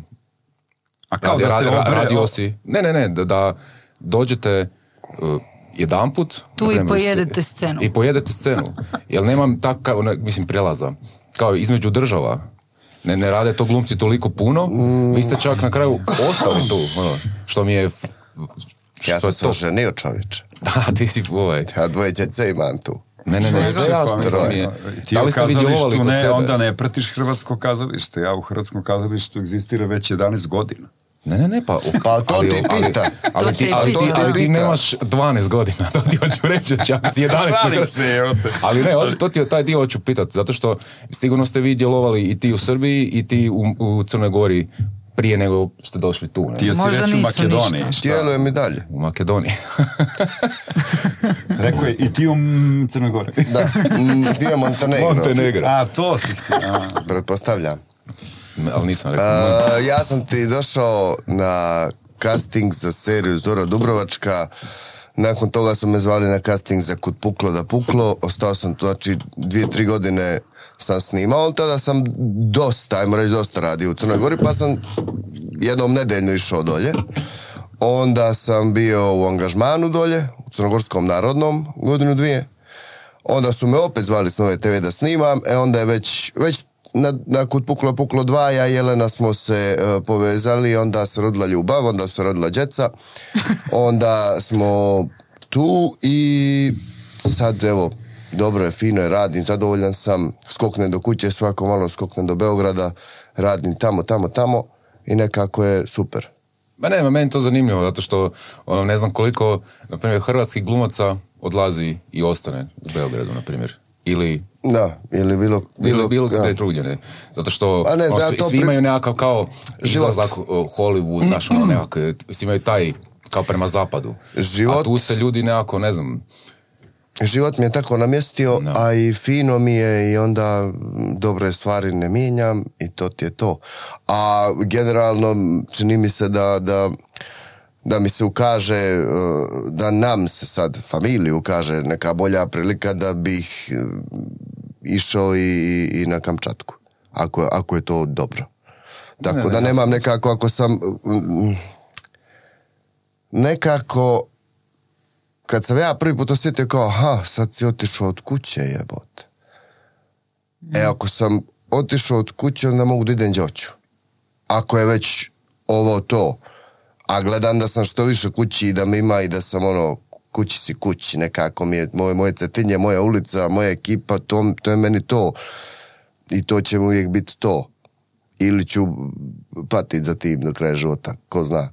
A kao radi, da se radi- radio si, ne, ne, ne, da, da dođete uh, jedanput. Tu i pojedete scenu. I pojedete scenu. Jer nemam tak, kao, ne, mislim, prijelaza. Kao između država. Ne, ne rade to glumci toliko puno. Vi ste čak na kraju ostali tu. Ono, što mi je... Ja sam to. oženio čovječe. Da, ti si ovaj. Ja dvoje djece imam tu. Ne, ne, ne, sve jasno. Ti Da u li ste vi ne, onda ne pratiš hrvatsko kazalište. Ja u hrvatskom kazalištu egzistira već 11 godina. Ne, ne, ne, pa... Pa to ti ali- pita. Ali, To ti, ali, ti, ali ti nemaš 12 godina, to ti hoću reći, ako si 11 Šalim se, evo te. Ali ne, hoću- to ti, taj dio hoću pitati, zato što sigurno ste vi djelovali i ti u Srbiji i ti u, u Crnoj Gori prije nego ste došli tu, ne? Ti jesi Možda već u Makedoniji. Djeluje mi dalje. U Makedoniji. Rekao je i ti u Crnoj Gori. Da, mm, dio Montenegro, Montenegro. A, to si a. pretpostavljam. Ali nisam rekao. E, ja sam ti došao na casting za seriju Zora Dubrovačka. Nakon toga su me zvali na casting za Kud puklo da puklo. Ostao sam tu, znači dvije, tri godine sam snimao. Tada sam dosta, ajmo reći dosta radio u Crnoj Gori, pa sam jednom nedeljno išao dolje. Onda sam bio u angažmanu dolje, u Crnogorskom narodnom, godinu dvije. Onda su me opet zvali s Nove TV da snimam, e onda je već, već na, na Kud puklo puklo dva, ja i Jelena smo se e, povezali, onda se rodila ljubav, onda se rodila djeca, onda smo tu i sad evo, dobro je, fino je, radim, zadovoljan sam, skoknem do kuće, svako malo skoknem do Beograda, radim tamo, tamo, tamo i nekako je super. Ma ne, ma meni to zanimljivo, zato što ono, ne znam koliko, na primjer, hrvatskih glumaca odlazi i ostane u Beogradu, na primjer. Ili Da, ili bilo... bilo, bilo gdje drugdje, ne. Zato što A ne ono, svi, svi pri- imaju nekakav kao Život. izlazak uh, Hollywood, znaš, ono, nekako, svi imaju taj kao prema zapadu. Život- A tu se ljudi nekako, ne znam, život mi je tako namjestio, Da. a i fino mi je i onda dobre stvari ne mijenjam i to ti je to. A generalno čini mi se da, da, da mi se ukaže, e, da nam se sad, familiju ukaže neka bolja prilika da bih e, išao i, i, na Kamčatku. Ako, ako je to dobro. Tako Ne, ne, da nemam nekako, ako sam... mm, nekako kad sam ja prvi put osjetio kao, aha, sad si otišao od kuće, jebote. E, ako sam otišao od kuće, onda mogu da idem gdje hoću. Ako je već ovo to. A gledam da sam što više kući i da me ima i da sam ono, kući si kući, nekako mi je moje, moje cetinje, moja ulica, moja ekipa, to, to je meni to. I to će mi uvijek biti to. Ili ću patit za tim do kraja života, ko zna.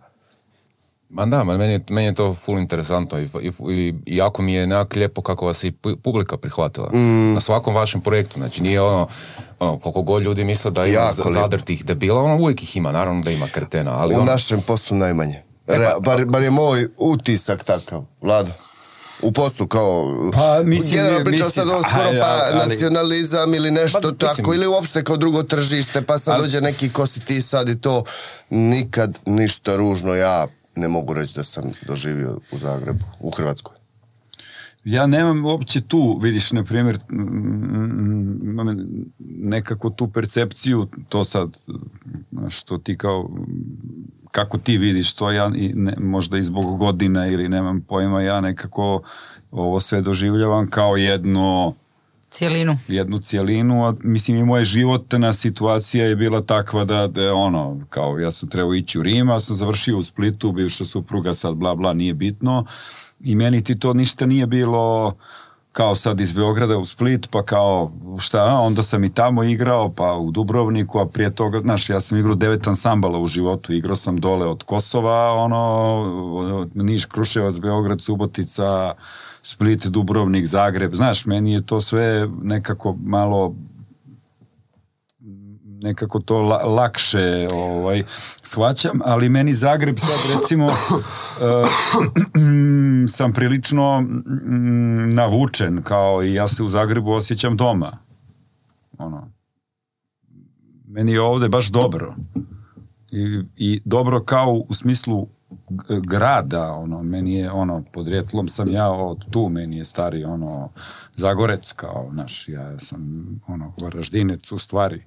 Ma da, ma meni, je, meni je to full interesantno i, i, i- jako mi je nekak lijepo kako vas i pu- publika prihvatila. Mm. Na svakom vašem projektu, znači nije ono, ono koliko god ljudi misle da ima zadrtih debila, ono uvijek ih ima, naravno da ima kretena, ali U ono, našem poslu najmanje. E, Re- pa- bar, bar je moj utisak takav, Vlado. U poslu kao... Pa, mislim, Generalno mislim, sad ovo skoro pa ali- nacionalizam ili nešto Pa, mislim- tako, ili uopšte kao drugo tržište, pa sad Ali- dođe neki ko si ti sad i to. Nikad ništa ružno ja ne mogu reći da sam doživio u Zagrebu, u Hrvatskoj. Ja nemam uopće tu, vidiš, na primjer, imam nekako tu percepciju, to sad, što ti kao, kako ti vidiš to, ja i ne, možda i zbog godina ili nemam pojma, ja nekako ovo sve doživljavam kao jedno, Cijelinu. jednu cijelinu, a mislim i moja životna situacija je bila takva da, da ono, kao ja sam trebao ići u Rim, a sam završio u Splitu, bivša supruga sad bla bla, nije bitno i meni ti to ništa nije bilo kao sad iz Beograda u Split, pa kao šta, onda sam i tamo igrao, pa u Dubrovniku, a prije toga, znaš, ja sam igrao devet ansambala u životu, igrao sam dole od Kosova, ono, Niš, Kruševac, Beograd, Subotica, Split, Dubrovnik, Zagreb, znaš, meni je to sve nekako malo nekako to la- lakše ovaj, shvaćam, ali meni Zagreb sad recimo eh, sam prilično mm, navučen kao i ja se u Zagrebu osjećam doma. Ono. Meni je ovde baš dobro. I, i dobro kao u smislu grada, ono, meni je, ono, podrijetlom sam ja od tu, meni je stari, ono, Zagorec, kao, naš, ja sam, ono, Varaždinec u stvari,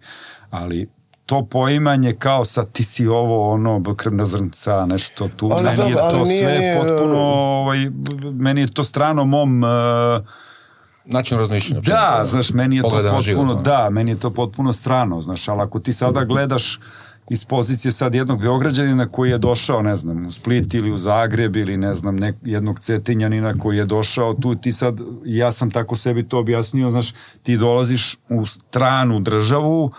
ali to poimanje kao sad ti si ovo, ono, krvna zrnca, nešto tu, Ali meni je to nije- sve nije, potpuno, uh, ovaj, meni je to strano mom, uh, način razmišljanja. da, znaš, meni je to potpuno, život, ono. da, meni je to potpuno strano, znaš, ali ako ti sada gledaš iz pozicije sad jednog Beograđanina koji je došao, ne znam, u Split ili u Zagreb ili ne znam, nek, jednog Cetinjanina koji je došao tu, ti sad, ja sam tako sebi to objasnio, znaš, ti dolaziš u stranu državu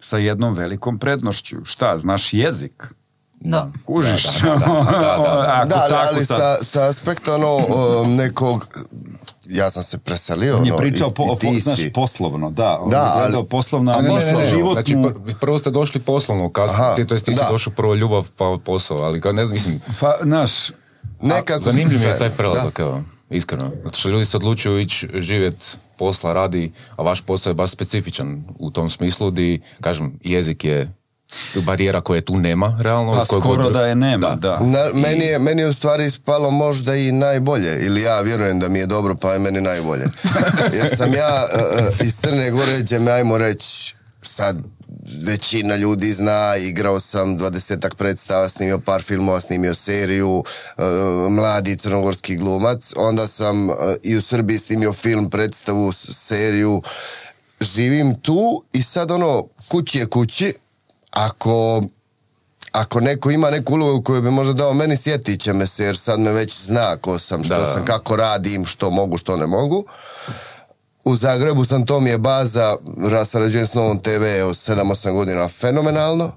sa jednom velikom prednošću. Šta, znaš jezik? Da. Kužiš? Da, da, da, da, da. Da, ali, tako ali sa, sa aspekta ono, nekog, ja sam se preselio. On je ono, pričao, i- po, i po, ti znaš, si. poslovno, da. On Da, je ali- gledao poslovno, A a ne, ne, ne, životnu... Znači, pr- prvo ste došli poslovno, kasnije, to jest ti si došao prvo ljubav pa posao, ali kao ne znam, mislim, Fa, znaš, Nekako zanimljiv mi je taj da. prelazak, evo, iskreno. Zato što ljudi se odlučuju ići živjet posla, radi, a vaš posao je baš specifičan u tom smislu di, kažem, jezik je barijera koje tu nema, realno. pa skoro god- da je nema, da. Na, meni, je, meni je u stvari spalo možda i najbolje, ili ja vjerujem da mi je dobro, pa je meni najbolje. Jer sam ja uh, iz Crne Gore, gdje me ajmo reći, sad većina ljudi zna, igrao sam dvadesetak predstava, snimio par filmova, snimio seriju, uh, mladi crnogorski glumac, onda sam uh, i u Srbiji snimio film, predstavu, seriju, živim tu i sad ono, kući je kući, ako ako neko ima neku ulogu koju bi možda dao meni, sjetit će me se jer sad me već zna ko sam, što Da. sam, kako radim, što mogu, što ne mogu. U Zagrebu sam, to mi je baza, ra- sarađujem s Novom TV od 7-8 godina, fenomenalno.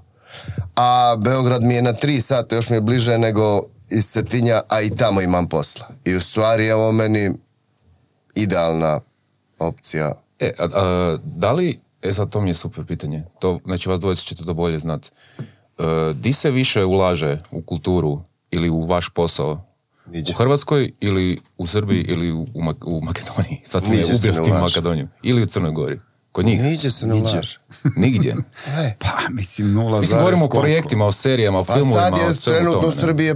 A Beograd mi je na 3 sata, još mi je bliže nego iz Cetinja, a i tamo imam posla. I u stvari je ovo meni idealna opcija. E, a, a, da li, e sad to mi je super pitanje, to, znači vas dvojica ćete to bolje znat. E, di se više ulaže u kulturu ili u vaš posao? Niđe. U Hrvatskoj ili u Srbiji ili u, u, Mak- u Makedoniji? Sad sam je ubio s tim ulaže. Makedonijom. Ili u Crnoj Gori? Kod njih? Niđe se ne ulaže. Nigdje. Ne. Pa, mislim, nula Mislim, govorimo o projektima, o serijama, o Pa filmovima, sad o je trenutno u? Srbiji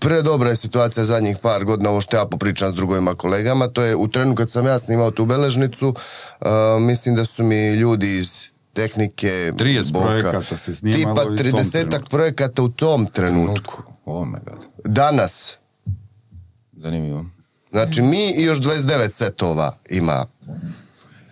predobra je situacija zadnjih par godina, ovo što ja popričam s drugovima kolegama, to je u trenu kad sam ja snimao tu beležnicu, uh, mislim da su mi ljudi iz tehnike 30 Boka, projekata se snimalo tipa u tom 30 trenutku. projekata u tom trenutku. Trenutku. Oh my god. Danas, Zanimljivo. znači mi i još 29 setova ima.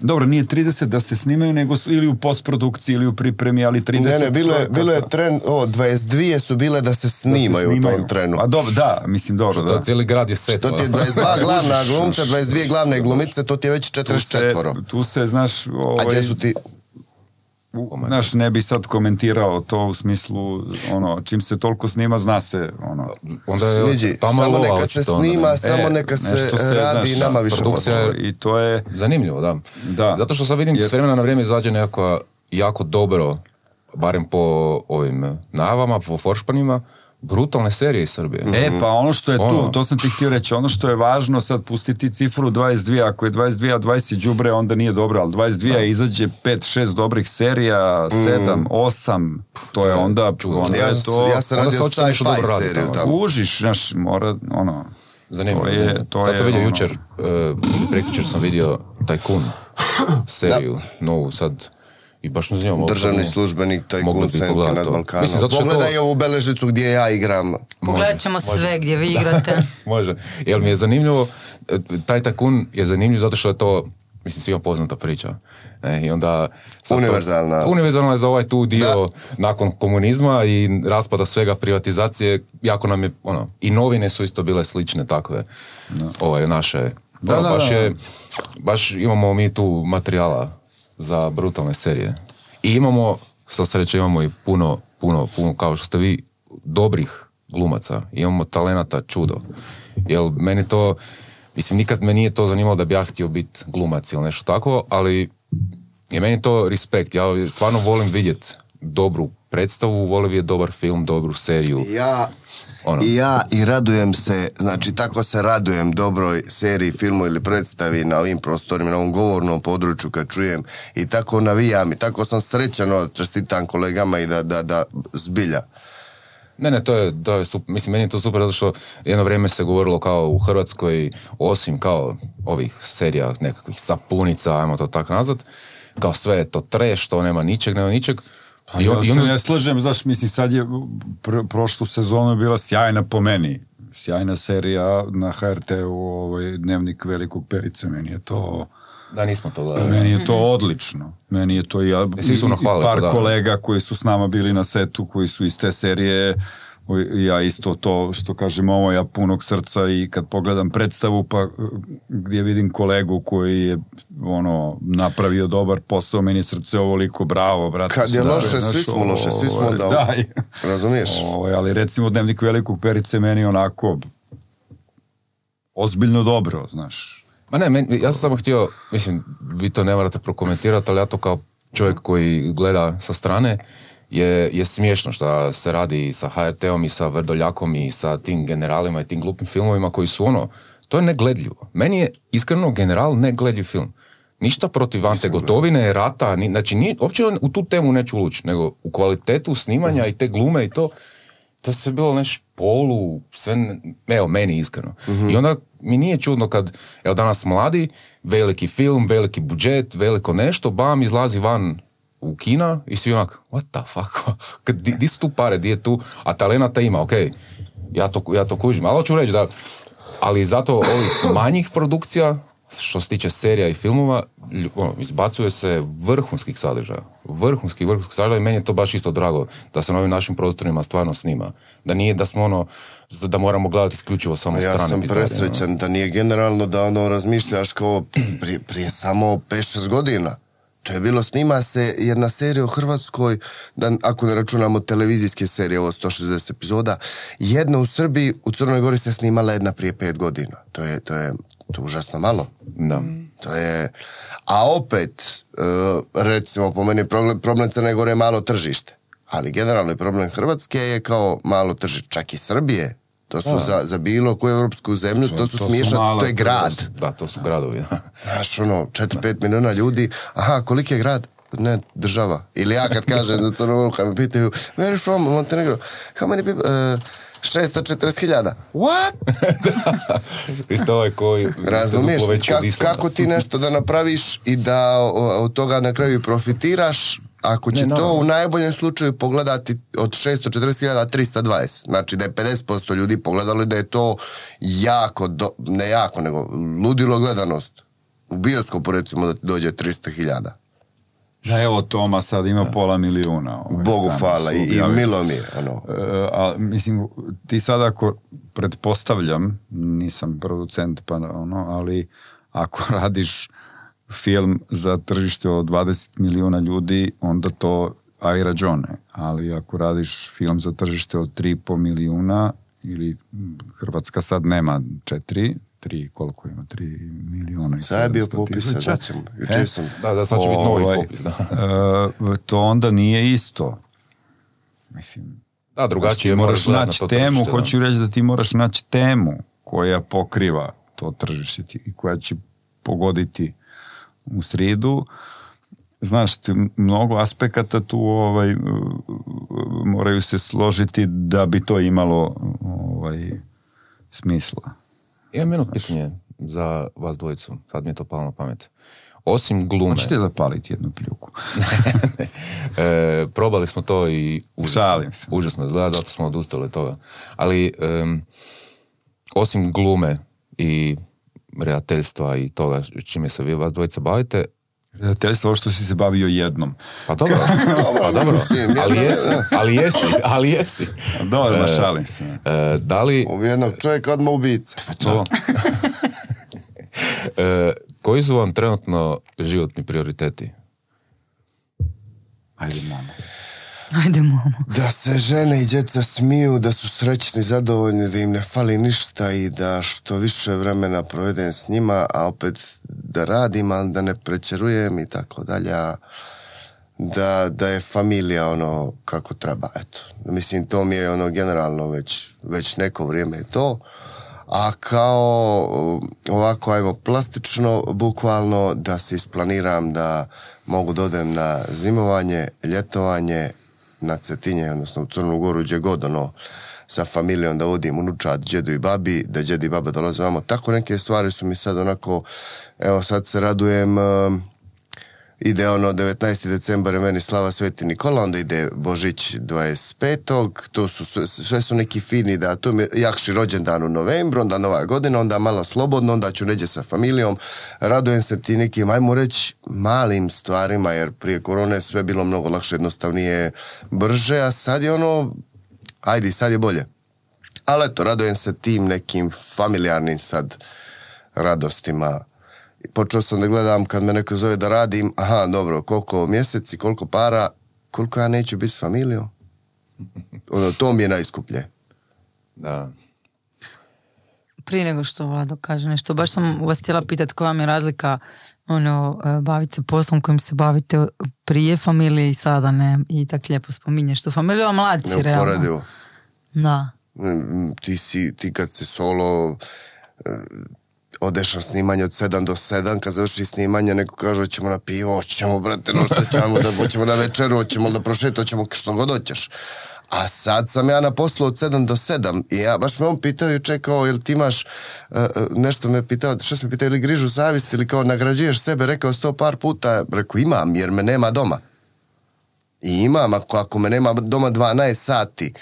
Dobro, nije 30 da se snimaju, nego su ili u postprodukciji ili u pripremi, ali 30 Ne, ne, bilo je, bilo je tren, o, 22 su bile da se Da se snimaju, u tom trenu. A dobro, da, mislim, dobro, Da, da. cijeli grad je set. Što ti je ono. 22 glavna glumca, 22 glavne glumice, to ti je već Tu se, 44. tu se, znaš, A ovaj, gdje su ti... u- znaš, ne bi sad komentirao to u smislu, ono, čim se toliko snima, zna se, ono, Onda je Sviđi, tamo samo lova neka se snima, ne? samo E, neka se, se, radi znaš, nama više posla. i to je, Zanimljivo, da. Da. Zato što sad vidim Jer- s vremena na vrijeme izađe nekakva jako dobro, barem po ovim najavama, po foršpanima, brutalne serije iz Srbije. E, pa ono što je tu, Ono. to sam ti htio reći, ono što je važno, sad pustiti cifru 22, ako je 22, a 20 je đubre, onda nije dobro, ali 22 izađe 5-6 dobrih serija, 7, 8, to je onda, Čudno. onda Ja, je to... ja sam radio sci-fi seriju tamo. tamo. Kužiš, znaš, mora, ono... Zanimljivo. To je- to sad sam vidio ono- jučer, uh, prekjučer sam vidio Tajkun seriju, novu sad, i baš ne znam. Državni službenik, taj nad to. Balkanom. Mislim, zato je to- Pogledaj ovu beležicu gdje ja igram. Pogledat ćemo sve gdje vi igrate. Može. Jer mi je zanimljivo, e, taj Tajkun je zanimljiv zato što je to, mislim, svima poznata priča. E, I onda... sad to- Univerzalna. univerzalna je za ovaj tu dio nakon komunizma i raspada svega privatizacije, jako nam je, ono, i novine su isto bile slične takve, ovaj, naše. Da, Ono, da, baš da. je, baš imamo mi tu materijala za brutalne serije. I imamo, sa sreće imamo i puno, puno, puno, kao što ste vi, dobrih glumaca. Imamo talenata čudo. Jer meni to, mislim, nikad me nije to zanimalo da bi ja htio biti glumac ili nešto tako, ali je meni to respekt. Ja stvarno volim vidjeti dobru predstavu, volim vidjeti dobar film, dobru seriju. Ja, Ono. I ja i radujem se, znači tako se radujem dobroj seriji, filmu ili predstavi na ovim prostorima, na ovom govornom području kad čujem i tako navijam i tako sam srećan, ono, čestitam kolegama i da, da, da zbilja. Ne, ne, to je, to je super. Mislim, meni je to super zato što jedno vrijeme se govorilo kao u Hrvatskoj, osim kao ovih serija nekakvih sapunica, ajmo to tako nazvat, kao sve je to trash, to nema ničeg, nema ničeg. Pa I ja se ne slažem, znaš, mislim, sad je pr- prošlu sezonu bila sjajna po meni. Sjajna serija na HRT-u, ovaj, Dnevnik velikog perice, meni je to... Da, nismo to gledali. Meni je to odlično. Meni je to i ja, i- i par to, da. kolega koji su s nama bili na setu, koji su iz te serije Ja isto to što kažem ovo, ja punog srca i kad pogledam predstavu pa uh, gdje vidim kolegu koji je ono napravio dobar posao, meni srce ovoliko bravo, brate. Kad je loše, svi smo loše, svi smo onda- Da, Razumiješ? Ovaj, ali recimo Dnevnik velikog perice meni onako ozbiljno dobro, znaš. Ma ne, meni- ja sam samo htio, mislim, vi to ne morate prokomentirati, ali ja to kao čovjek koji gleda sa strane, je, je smiješno što se radi sa HRT-om i sa Vrdoljakom i sa tim generalima i tim glupim filmovima koji su ono, to je negledljivo. Meni je iskreno general negledljiv film. Ništa protiv Ante Gotovine, rata, ni, znači nije, uopće u tu temu neću lući, nego u kvalitetu snimanja i te glume i to, to sve bilo neš polu, sve, evo, meni iskreno. I onda mi nije čudno kad, evo danas mladi, veliki film, veliki budžet, veliko nešto, bam, izlazi van u kina i svi onak, what the fuck, di, di su tu pare, di je tu, a talenata ima, ok, ja to, ja to kužim, ali hoću reći da, ali zato ovih manjih produkcija, što se tiče serija i filmova, ono, izbacuje se vrhunskih sadržaja. Vrhunskih, vrhunskih sadržaja i meni je to baš isto drago da se na ovim našim prostorima stvarno snima. Da nije da smo ono, da moramo gledati isključivo samo Ja strane sam pizdarije, ono. presrećan da nije generalno da ono razmišljaš kao prije, prije samo 5-6 godina. To je bilo, snima se jedna serija u Hrvatskoj, da, ako ne računamo televizijske serije, ovo 160 epizoda, jedna u Srbiji, u Crnoj Gori se snimala jedna prije 5 godina. To je, to je, to je užasno malo. Da. To je, a opet, e, recimo po meni problem, problem Crne Gore je malo tržište. Ali generalno problem Hrvatske je kao malo tržište, čak i Srbije. To su za, za bilo koju evropsku zemlju, to su to su mala to je grad. Da, to su gradovi. Znaš, ono, 4-5 miliona ljudi, aha, koliki je grad? Ne, država. Ili ja kad kažem za Crnu kad me pitaju, where are you from, Montenegro? How many people? Uh, 640.000. What? Vi ste ovaj koji... Razumiješ, ka- kako ti nešto da napraviš i da od toga na kraju profitiraš, ako će Ne, to u najboljem slučaju pogledati od 640.000 320. Znači da je 50% ljudi pogledalo i da je to jako, do, ne jako, nego ludilo gledanost. U bioskopu recimo da ti dođe 300.000. Da evo Toma sad ima pola milijuna. ovaj, Bogu danas hvala i, i milo mi je. Ono. E, a, mislim, ti sad ako pretpostavljam, nisam producent pa ono, ali ako radiš film za tržište od 20 milijuna ljudi, onda to aj rađone. Ali ako radiš film za tržište od 3,5 milijuna, ili Hrvatska sad nema četiri, tri, koliko ima, tri milijuna i Sad je bio 700 popis, tisuća. ćemo. E, sam- Da, da, sad će biti novi Ovaj, popis, da. e, to onda nije isto. Mislim, Da, drugačije moraš na naći to temu, tržište, da. hoću reći da ti moraš naći temu koja pokriva to tržište ti- i koja će pogoditi u sridu. Znaš, mnogo aspekata tu ovaj, moraju se složiti da bi to imalo ovaj, smisla. Imam jedno pitanje za vas dvojicu. Sad mi je to palo na pamet. Osim glume, Hoćete zapaliti jednu pljuku? e, probali smo to i užasno, užasno izgleda, zato smo odustali od toga. Ali em, osim glume i redateljstva i toga čime se vi vas dvojica bavite, Redateljstvo što si se bavio jednom. pa dobro, pa dobro, ali jesi, ali jesi, ali jesi. Dobro, ma šalim se. E, da li, Ovo jednog čovjeka odmah ubica. To. e, koji su vam trenutno životni prioriteti? Ajde, mama. Ajde, mamo. Da se žene i djeca smiju, da su srećni, zadovoljni, da im ne fali ništa i da što više vremena provedem s njima, a opet da radim, ali da ne prečerujem i tako dalje. Da, da je familija ono kako treba, eto. Mislim, to mi je ono generalno već, već neko vrijeme je to. A kao ovako, ajmo, plastično, bukvalno da se isplaniram da mogu da odem na zimovanje, ljetovanje, na Cetinje, odnosno u Crnu Goru, gdje god, ono, sa familijom da vodim unučad djedu i babi, da djedi i baba dolaze vamo. Tako neke stvari su mi sad onako, evo sad se radujem, ide ono 19. decembar je meni Slava Sveti Nikola, onda ide Božić 25. To su sve, su neki fini datumi, jakši rođendan u novembru, onda nova godina, onda malo slobodno, onda ću neđe sa familijom. Radujem se ti nekim, ajmo reći, malim stvarima, jer prije korone sve bilo mnogo lakše, jednostavnije, brže, a sad je ono, Ajde, sad je bolje. Ali eto, radojem se tim nekim familijarnim sad radostima. Počeo sam da gledam kad me neko zove da radim, aha, dobro, koliko mjeseci, koliko para, koliko ja neću biti s familijom. Ono, to mi je najskuplje. Da. Prije nego što Vlado kaže nešto, baš sam vas htjela pitati koja vam je razlika ono, e, baviti se poslom kojim se bavite prije familije i sada, ne? I tak lijepo spominješ tu familiju, a mladi si realno. Da. Mm, Ti, si, ti kad si solo, eh, odeš na snimanje od 7 do 7, kad završi snimanje, neko kaže, hoćemo na pivo, hoćemo, brate, no što ćemo, da, hoćemo na večeru, hoćemo da prošetamo, hoćemo što god hoćeš. A sad sam ja na poslu od 7 do 7 i ja baš me on pitao i čekao, jel ti imaš, eh, nešto me pitao, što me pitao, ili grižu savjest ili kao nagrađuješ sebe, rekao sto par puta, rekao imam, jer me nema doma. I imam, ako, ako me nema doma 12 sati,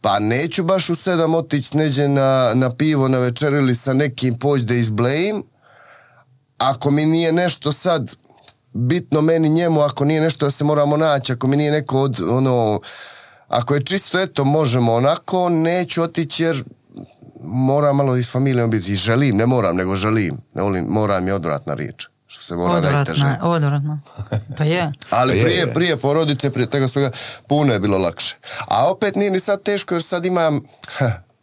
pa neću baš u sedam otići neđe na, na pivo na večer ili sa nekim poći da izblejim. Ako mi nije nešto sad bitno meni njemu, ako nije nešto da se moramo naći, ako mi nije neko od, ono, ako je čisto eto možemo onako, neću otići jer moram malo i s familijom biti. I želim, ne moram, nego želim. Ne volim, moram je odvratna riječ. Što se mora najteže. Odvratno, odvratno. Pa je. Ali Pa je, prije, je. prije porodice, prije toga svega, puno je bilo lakše. A opet nije ni sad teško, jer sad imam,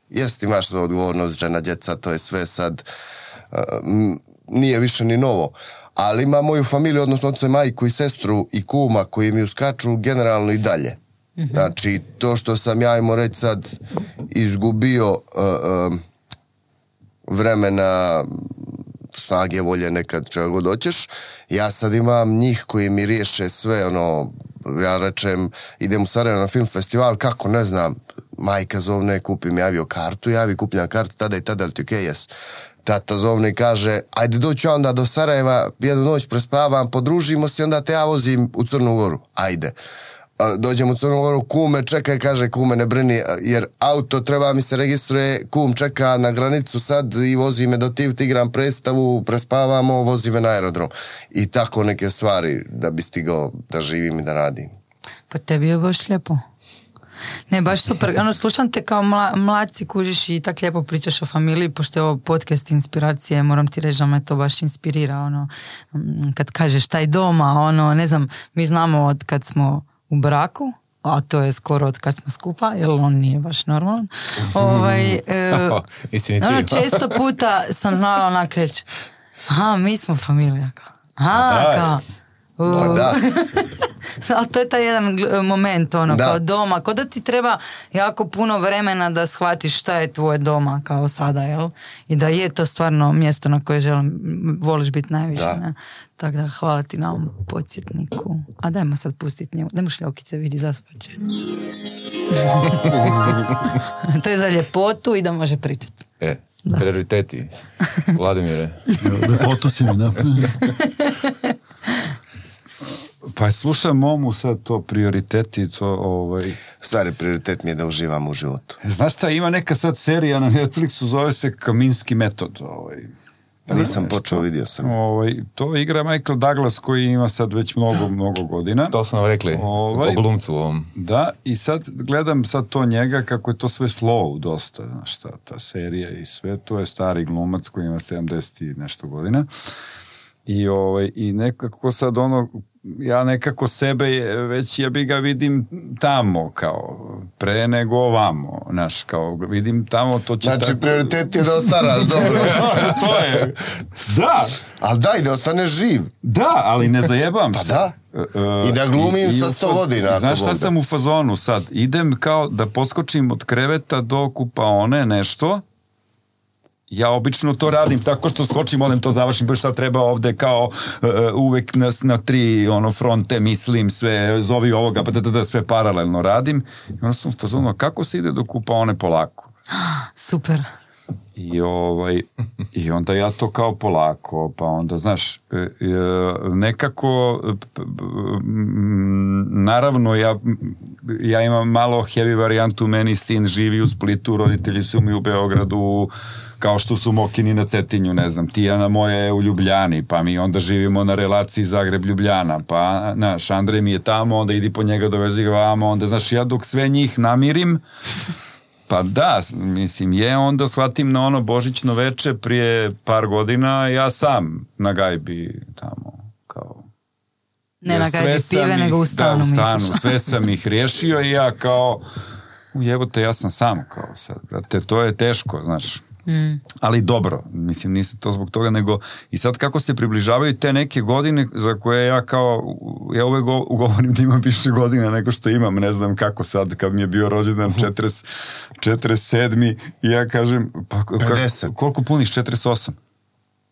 jest imaš svoju odgovornost, žena, djeca, to je sve sad, uh, m, nije više ni novo. Ali imam moju familiju, odnosno oca, i majku i sestru i kuma koji mi uskaču generalno i dalje. Znači, to što sam ja, ajmo reći sad, izgubio uh, um, vremena, snage, volje nekad čega god hoćeš. Ja sad imam njih koji mi riješe sve, ono, ja rečem, idem u Sarajevo na film festival, kako, ne znam, majka zovne, kupi mi avio kartu, javi, kupljam kartu, tada i tada, ali ti okej, jes. Tata zovne i kaže, ajde doću onda do Sarajeva, jednu noć prespavam, podružimo se onda te ja vozim u Crnu Goru. Ajde. Dođem u Crnu Goru, kume čekaj, kaže kume ne brini, jer auto treba mi se registruje, kum čeka na granicu sad i vozi me do Tiv, igram predstavu, prespavamo, vozi me na aerodrom. I tako neke stvari da bi stigao da živim i da radim. Pa tebi je baš lijepo. Ne, baš super. Ono, slušam te kao mla, mladci kužiš i tak lijepo pričaš o familiji, pošto je ovo podcast inspiracije, moram ti reći da me to baš inspirira, ono, kad kažeš taj doma, ono, ne znam, mi znamo od kad smo u braku, a to je skoro od kad smo skupa, jer on nije baš normalan. ovaj, e, ono, često puta sam znala onak reći, aha, mi smo familija. Aha, kao, Pa da, ali to je taj jedan moment, ono, Da. kao doma. Ko da ti treba jako puno vremena da shvatiš šta je tvoje doma, kao sada, jel? I da je to stvarno mjesto na koje želim, voliš biti najviše, Da. ne? Tako da, hvala ti na ovom podsjetniku. A dajmo sad pustiti njemu. Dajmo šljokice, vidi, zaspaće. to je za ljepotu i da može pričati. E, prioriteti. Vladimire. Ljepotu si mi, da. Pa slušam Momu sad to prioriteti, to ovaj... stari prioritet mi je da uživam u životu. Znaš šta, ima neka sad serija na Netflixu, zove se Kaminski metod. Ovaj. Nisam nešto. počeo, vidio sam. Ovaj, to igra Michael Douglas koji ima sad već mnogo, mnogo godina. To su nam rekli Ovaj- o glumcu ovom. Da, i sad gledam sad to njega kako je to sve slow dosta, znaš šta, ta serija i sve, to je stari glumac koji ima 70 i nešto godina. I, ovaj, I nekako sad ono, ja nekako sebe je- već ja bi ga vidim tamo kao pre nego ovamo, znaš, kao vidim tamo to će Znači, tako... prioritet je da ostaraš, dobro. to je, da, Ali daj, da ostaneš živ. da, ali ne zajebam Pa se. da. E, I da glumim sa u 100 faz- godina, Znaš šta sam u fazonu sad? Idem kao da poskočim od kreveta do kupaone nešto. Ja obično to radim tako što skočim, odem to završim, baš sad treba ovde kao e, uvek na, na tri ono, fronte mislim sve, zovi ovoga, pa da, da, da, sve paralelno radim. I onda sam u fazonu, a kako se ide do kupaone polako? Super. I, ovaj, I onda ja to kao polako, pa onda, znaš, e, nekako, naravno, ja, ja imam malo heavy varijantu, meni sin živi u Splitu, roditelji su mi u Beogradu, kao što su Mokini na Cetinju, ne znam, Tijana moja je u Ljubljani, pa mi onda živimo na relaciji Zagreb-Ljubljana, pa, znaš, Andrej mi je tamo, onda idi po njega, dovezi ga vamo, onda, znaš, ja dok sve njih namirim, Pa da, mislim, je, onda shvatim na ono božićno veče prije par godina, ja sam na gajbi tamo, kao... Ne Jer na gajbi pive, nego u stanu, Da, u stanu, misliš. sve sam ih riješio i ja kao, "U, jebote, ja sam sam kao sad, brate, to je teško, znaš. Mm. Ali dobro, mislim, nisam to zbog toga, nego i sad kako se približavaju te neke godine za koje ja kao, ja uvek go- govorim da imam više godina nego što imam, ne znam kako sad, kad mi je bio rođendan 40, 47. i ja kažem, pa kako- 50. koliko puniš 48?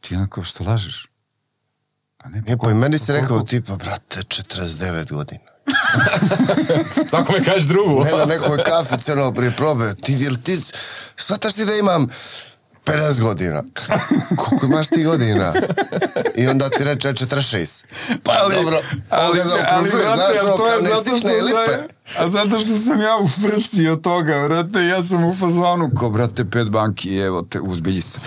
Ti onako, što lažeš? Pa ne, Je, pa i meni si rekao, koliko- tipa, brate, 49 godina. Svako me kažeš drugu. Ne na nekoj kafi crno prije probe. Ti, jel ti, shvataš ti da imam 50 godina. Koliko imaš ti godina? I onda ti reče 46. Pa ali, dobro, ali, ga zaokružuje, brate, znaš, ali ono, to je kao a zato što sam ja u frci od toga, brate, ja sam u fazonu, ko, brate, pet banki, evo te, uzbilji se.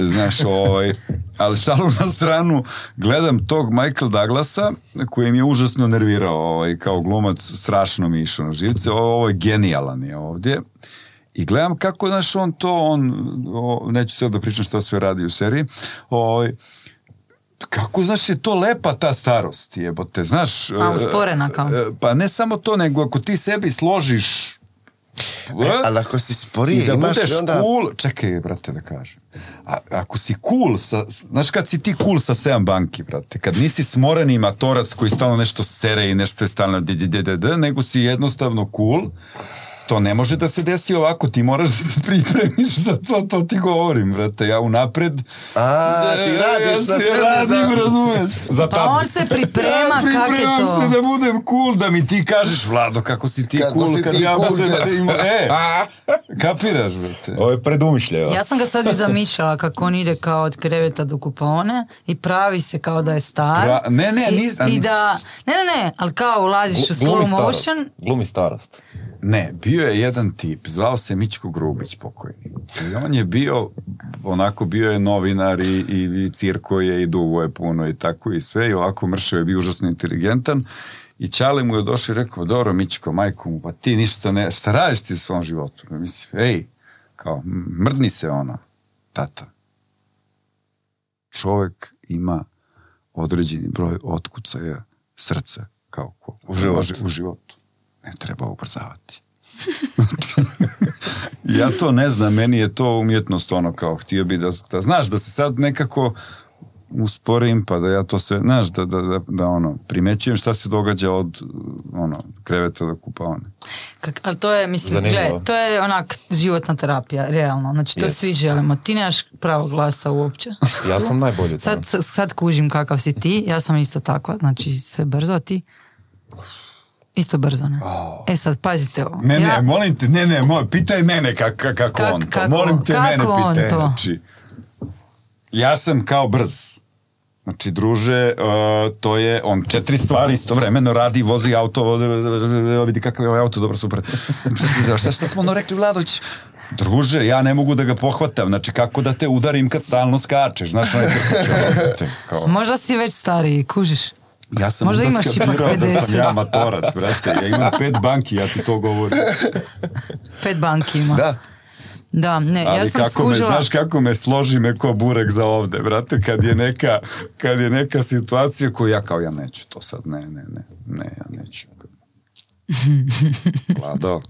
Znaš, ovaj, ali šalu na stranu, gledam tog Michael Douglasa, koji mi je užasno nervirao, ovaj, kao glumac, strašno mi išao na živce, ovo, ovo je genijalan je ovdje. I gledam kako, znaš, on to, on, o, neću sad da pričam što sve radi u seriji, ovaj, kako, znaš, je to lepa ta starost, jebote, znaš... A, e, usporena kao. e, Pa ne samo to, nego ako ti sebi složiš... E, ali ako si sporije, I da imaš budeš onda... cool, čekaj, brate, da kažem. A, ako si cool, sa, znaš kad si ti cool sa 7 banki, brate, kad nisi smoreni matorac koji stalno nešto sere i nešto je stalno d, d, d, d, d, nego si jednostavno cool, to ne može da se desi ovako, ti moraš da se pripremiš za to, to ti govorim, brate, ja unapred... A, ti E, radiš ja na se radim, za- razumeš? Za Pa on se priprema, kak je pripremam to? se da budem cool, da mi ti kažeš, Vlado, kako si ti Kako cool, si kad ti ja cool, budem da. ima... E, kapiraš, brate? Ovo je predumišljeno. Ja sam ga sad i zamišljala kako on ide kao od kreveta do kupaone i pravi se kao da je star. Pra- ne, ne, I, nis- I da, ne, ne, ne, ali kao ulaziš u slow starost. motion Glumi starost. Ne, bio je jedan tip, zvao se Mićko Grubić pokojni. I on je bio, onako bio je novinar i, i, i cirko je i dugo je puno i tako i sve i ovako mršao je bio užasno inteligentan i Čale mu je došao i rekao, dobro Mićko, majko mu, pa ti ništa ne, šta radiš ti u svom životu? Mislim, ej, kao, mrdni se ona, tata. Čovek ima određeni broj otkucaja srca, kao ko, U životu. u životu. Ne treba ubrzavati. Ja to ne znam, meni je to umjetnost ono kao, htio bi da, da znaš da se sad nekako usporim pa da ja to sve, znaš, da, da, da, da ono, primećujem šta se događa od ono, kreveta do kupaone. Kak, ali to je, mislim, Zanimljivo. gle, to je onak životna terapija, realno. Znači, to Jest. svi želimo. Ti nemaš pravo glasa uopće. Ja sam najbolji. Sad, sad, sad kužim kakav si ti, ja sam isto takva, znači sve brzo, a ti? Isto brzo, ne? E sad, pazite ovo. Ne, ja, ne, molim te, ne, ne, moj, pitaj mene kak, kak- kako Kak- on to. kako- molim te, kako mene on pitaj. to? Znači, ja sam kao brz. Znači, druže, uh, to je, on četiri stvari istovremeno radi, vozi auto, vidi kakav je ovaj auto, dobro, super. šta, šta smo ono rekli, Vladović? Druže, ja ne mogu da ga pohvatam, znači kako da te udarim kad stalno skačeš, znaš, onaj trkač, kao. Možda si već stariji, kužiš. Ja sam Možda imaš ipak skapirao da sam 50. ja matorac, brate, ja imam pet banki, ja ti to govorim. Pet banki ima. Da. Da, ne, Ali ja sam kako skužila... me, znaš kako me složi me ko burek za ovde, brate, kad je neka, kad je neka situacija koju ja kao, ja neću to sad, ne, ne, ne, ne, ja neću. Vlado,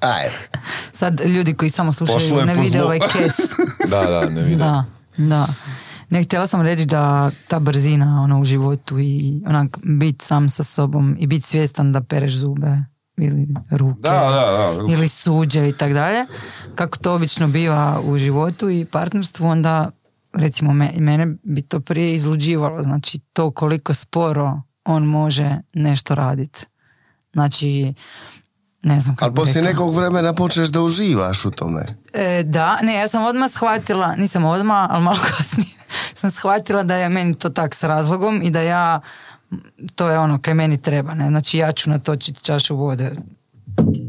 Ajde. Sad ljudi koji samo slušaju ne vide ovaj kes. Da, da, ne vidim. da, da. Ne, htjela sam reći da ta brzina ono, u životu i onak bit sam sa sobom i bit svjestan da pereš zube ili ruke Da, da, da. ili suđe i tak dalje. Kako to obično biva u životu i partnerstvu, onda recimo me, mene bi to prije izluđivalo. Znači to koliko sporo on može nešto raditi. Znači ne znam kako Ali poslije rekla. nekog vremena počneš da uživaš u tome. E, da, ne, ja sam odmah shvatila, nisam odmah, ali malo kasnije, sam shvatila da je meni to tak s razlogom i da ja, to je ono kaj meni treba, ne, znači ja ću natočiti čašu vode,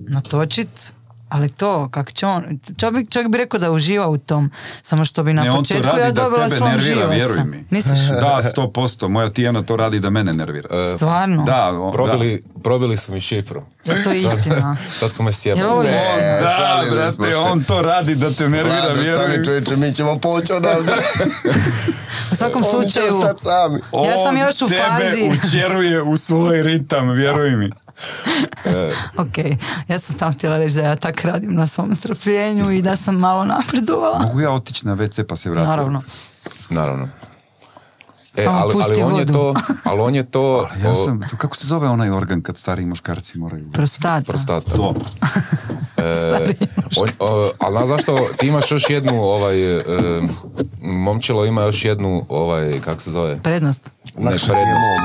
natočit, ali to, kak će on, čovjek, čovjek bi rekao da uživa u tom, samo što bi na Ne, on to početku radi ja da dobila tebe svom nervira, živaca. vjeruj mi. Misliš? Da, sto posto. Moja Tijana to radi da mene nervira. Stvarno? Da, o- Probili, probili su mi šifru. Je to istina? Sad su me Jel ovo sjebali. istina? Da, brate, se. on to radi da te nervira, Vlado, vjeruj stani mi. čovječe, mi ćemo poći odavde. U svakom slučaju, sami. Ja sam On još u tebe fazi- učeruje u svoj ritam, vjeruj mi. ok, ja sam tam htjela reći da ja tak radim na svom strpljenju i da sam malo napredovala. Mogu ja otići na WC pa se vratiti? Naravno. Naravno. E, Samo ali, pusti ali on je vodu. to, ali on je to Ja o, sam, to kako se zove onaj organ kad stari muškarci moraju... Prostata. prostata. To. E, on, o, ali znaš zašto ti imaš još jednu ovaj, e, momčilo ima još jednu ovaj, kak se zove? Prednost. Ne je prednost.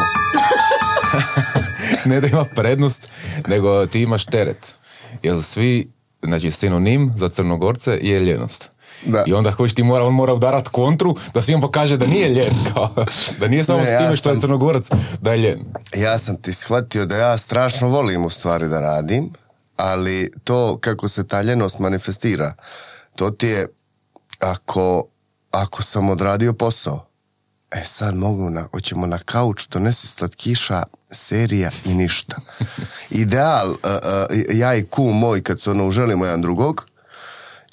ne da ima prednost, nego ti imaš teret. Jer svi, znači sinonim za crnogorce je ljenost. Da. I onda hoćeš ti mora, on mora udarat kontru da svima pokaže da nije ljen. Kao, da nije samo Ne, s ja time što je crnogorac, da je ljen. Ja sam ti shvatio da ja strašno volim u stvari da radim, ali to kako se ta ljenost manifestira, to ti je ako, ako sam odradio posao, e sad mogu na, hoćemo na kauč, donesi slatkiša, serija i ništa. Ideal, a, a, ja i kum moj kad se ono uželimo jedan drugog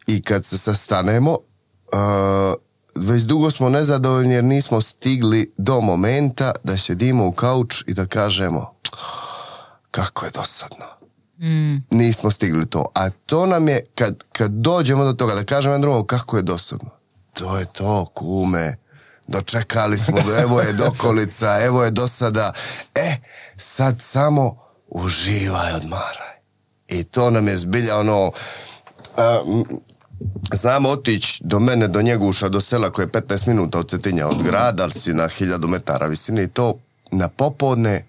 i kad se sastanemo, a, već dugo smo nezadovoljni jer nismo stigli do momenta da sjedimo u kauč i da kažemo kako je dosadno. Nismo stigli to. A to nam je, kad, kad dođemo do toga, da kažemo jedan drugom kako je dosadno. To je to, kume. Dočekali smo, evo je dokolica, evo je dosada. E, sad samo uživaj, odmaraj. I to nam je zbilja ono... a, m, Znam otići do mene, do njeguša, do sela koje je 15 minuta od Cetinja od grada, ali si na 1000 metara visine i to na popodne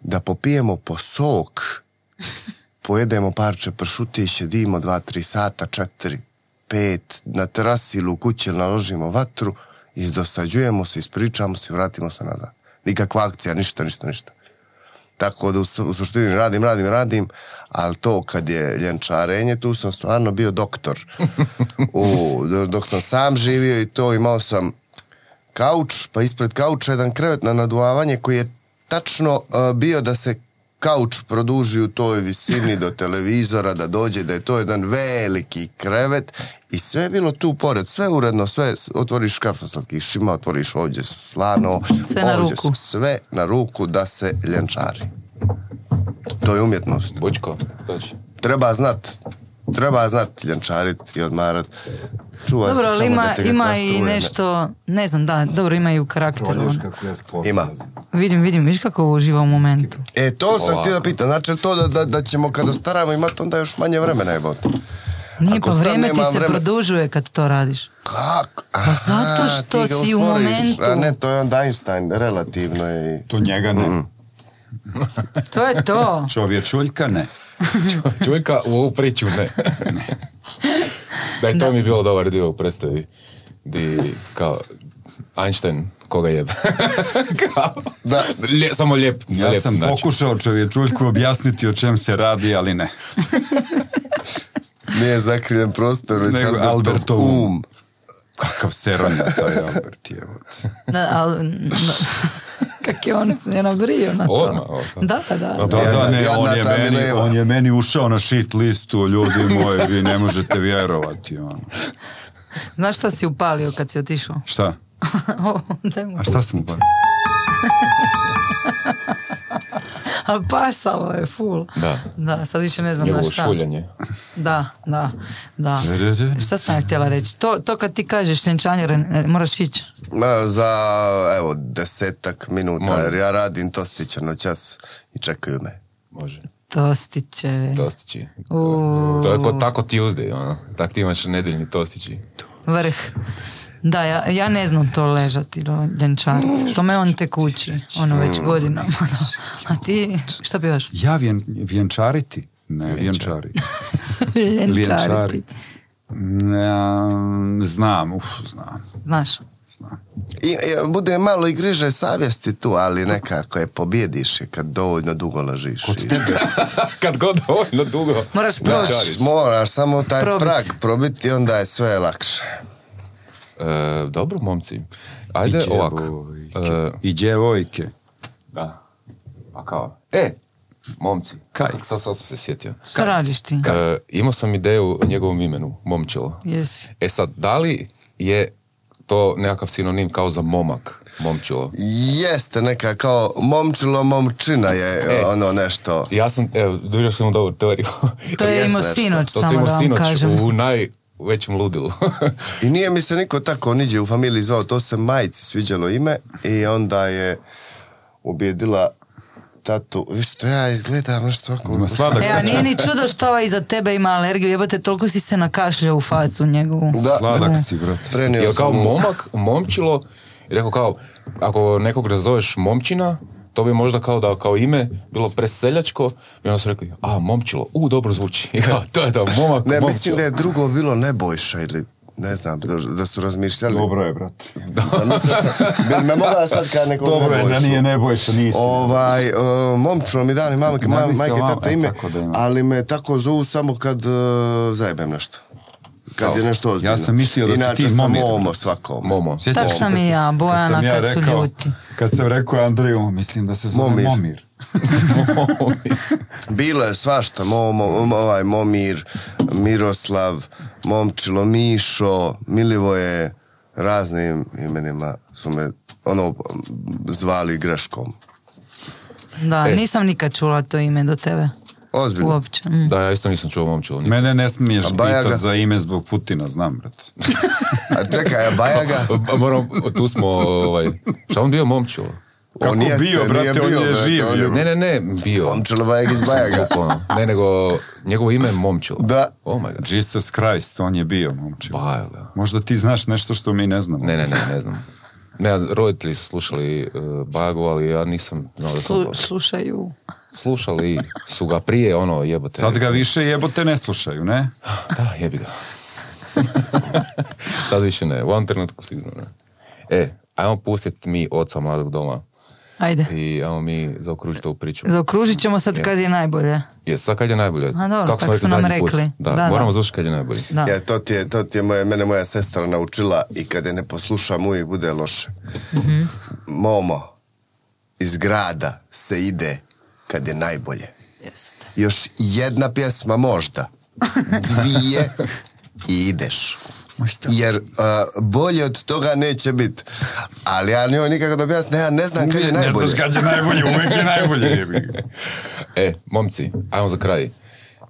da popijemo po sok, pojedemo parče pršuti šedimo dva, tri sata, četiri, pet, na terasi ili u kući naložimo vatru, izdosađujemo se, ispričamo se vratimo se nazad. Nikakva akcija, ništa, ništa, ništa. Tako da u, su- u suštini radim, radim, radim, ali to kad je ljenčarenje, tu sam stvarno bio doktor. U, do- dok sam sam živio i to imao sam kauč, pa ispred kauča jedan krevet na naduvavanje koji je tačno uh, bio da se kauč produži u toj visini do televizora, da dođe, da je to jedan veliki krevet i sve je bilo tu pored, sve uredno, sve, otvoriš škaf sa slatkišima, otvoriš ovdje slano, Sve na ovdje ruku. sve na ruku da se ljenčari. To je umjetnost. Bučko, dođi. Treba znat, treba znat ljenčarit i odmarat. Čuvaj Dobro, ali ima, ima i ne- nešto, ne znam, da, dobro, ima i u karakteru. ono. kako ja sport Ima. Vidim, vidim, viš kako uživa u momentu. E, to sam htio da pitam. Znači to da, da, da ćemo kad ostaramo imati onda još manje vremena jebote? Nije, Ako pa vrijeme ti se vremena- produžuje kad to radiš. Kako? Pa zato što ti si u momentu. A ne, to je onda Einstein, relativno je. i- To njega ne. To je to. Čovječuljka ne. Čovjeka u ovu priču ne. da je to mi je bilo dobar dio u predstavi. Di, kao, Einstein, koga jebe. kao, Da. lje- samo lijep, Ja lijep sam način. pokušao čovječuljku objasniti o čem se radi, ali ne. Nije zakriven prostor, već Nego Albertov Albertov um. um. Kakav seronja taj Albert je. Da, ali, no, kak je on se nabrio na to. Odmah, odmah. Da, da. Da, da, Jedna- ne, on je, meni, on je meni ušao na shit listu, ljudi moji, vi ne možete vjerovati. Ono. Znaš šta si upalio kad si otišao? Šta? O, daj mu A šta sam upalio? A pasalo je, full. Da. Da, sad više ne znam na Njegovo šta. šuljanje. Da, da, da. Šta sam htjela reći? To, to kad ti kažeš ljenčanje, re- moraš ići. Ma, za, evo, desetak minuta, Molim. jer ja radim tostićano čas i čekaju me. Može. Tostiće. Tostići. Uuu. To je kod tako Tuesday, ono. Tak ti imaš nedeljni tostići. Vrh. Da, ja, ja ne znam to ležati, do- ljenčariti. To me on tek uči, ono već godinama. A ti, šta pivaš? Ja vjen, vjenčariti? Ne, vjenčari. Ljenčariti. Ja, znam, uf, znam, Znaš. znam. I, i, bude malo i griže savjesti tu, ali nekako je pobjediš je kad dovoljno dugo ležiš. I- Kad god dovoljno dugo. Moraš proći. Moraš samo taj Probit. prag probiti i onda je sve lakše. E, dobro, momci. Ajde I ovako. djevojke. E, I djevojke. da. Pa kao? E, momci. Kaj? Sad, sad sam se sjetio. Što radiš ti? E, imao sam ideju o njegovom imenu, momčilo. Jesi. E sad, da li je to nekakav sinonim kao za momak, momčilo? Jeste neka kao momčilo, momčina je E. ono nešto. Ja sam, evo, dobio sam dobru teoriju. To je imao sinoć, to sam samo imao da vam sinoć kažem. U najvećem ludilu. I nije mi se niko tako niđe u familiji zvao, to se majici sviđalo ime i onda je ubijedila tatu, viš što ja izgledam nešto ovako. Ima sladak E, a nije ni čudo što ovaj iza tebe ima alergiju, jebote, toliko si se nakašljao u facu njegovu. Da, Sladak si, brate. prenio Jer kao momak, momčilo, i rekao kao, ako nekog nazoveš momčina, to bi možda kao da kao ime bilo preseljačko i onda su rekli, a momčilo, u dobro zvuči. Ja, to je to, momak, Ne, momčilo. mislim da je drugo bilo Nebojša ili ne znam, da, da su razmišljali. Dobro je, sam, bi me mogla sad kad nekog Dobro je da Nebojšu. nije Nebojša, nisi. Ovaj, uh, momčilo mi dani mamke, majke tata ime, ali me tako zovu samo kad uh, zajebem nešto. Kad je nešto ozbiljno. Ja sam mislio da si Inače ti sam Momir. Momo svakom. Momo. Tak se sam kad i ja, Bojana, sam ja kad su rekao- ljuti. Kad sam rekao Andreju, mislim da se zove Momir. Momir. Bilo je svašta, Momo, Mo- ovaj, Momir, Miroslav, Momčilo, Mišo, Milivoje, raznim imenima su me ono zvali greškom. Da, E. nisam nikad čula to ime do tebe. Ozbiljno. Uopće. Mm. Da, ja isto nisam čuo momčilo. nikad. Mene ne smiješ pitat za ime zbog Putina, znam, brate. A čekaj, a Bajaga? Moram, tu smo, ovaj, šta on bio momčilo? Kako On jeste, bio, nije brate, on bio, je brate, živ, on je-. Ne, ne, ne, bio. Momčilo Bajag iz Bajaga. Ne, nego njegovo ime je momčilo. Da. Oh my god. Jesus Christ, on je bio, momčilo. Bajaga. Možda ti znaš nešto što mi ne znamo. Ne, ne, ne, ne znam. Ne, ja, roditelji su slušali uh, Bajagu, ali ja nisam znao da sam Slu- slušaju. Slušali su ga prije, ono, jebote. Sad ga više jebote ne slušaju, ne? Da, jebi ga. Sad više ne, u ovom trenutku sigurno ne. E, ajmo pustiti mi oca mladog doma Ajde. i ajmo mi zaokružiti ovu priču. Zaokružit ćemo sad kad je najbolje. Je, sad kad je najbolje? A dobro, Kako smo su nam put? rekli. Da, moramo završiti kad je najbolje. Da. Ja, to ti je, to ti je moje, mene moja sestra naučila i kada je ne poslušam uvijek bude loše. Momo, iz grada se ide kad je najbolje. Jeste. Još jedna pjesma možda, dvije i ideš. Jer uh, bolje od toga neće biti. Ali ja njoj nikako da objasnim, ja ne znam kad je ne najbolje. znaš kad je najbolje, uvijek je najbolje. E, momci, ajmo za kraj.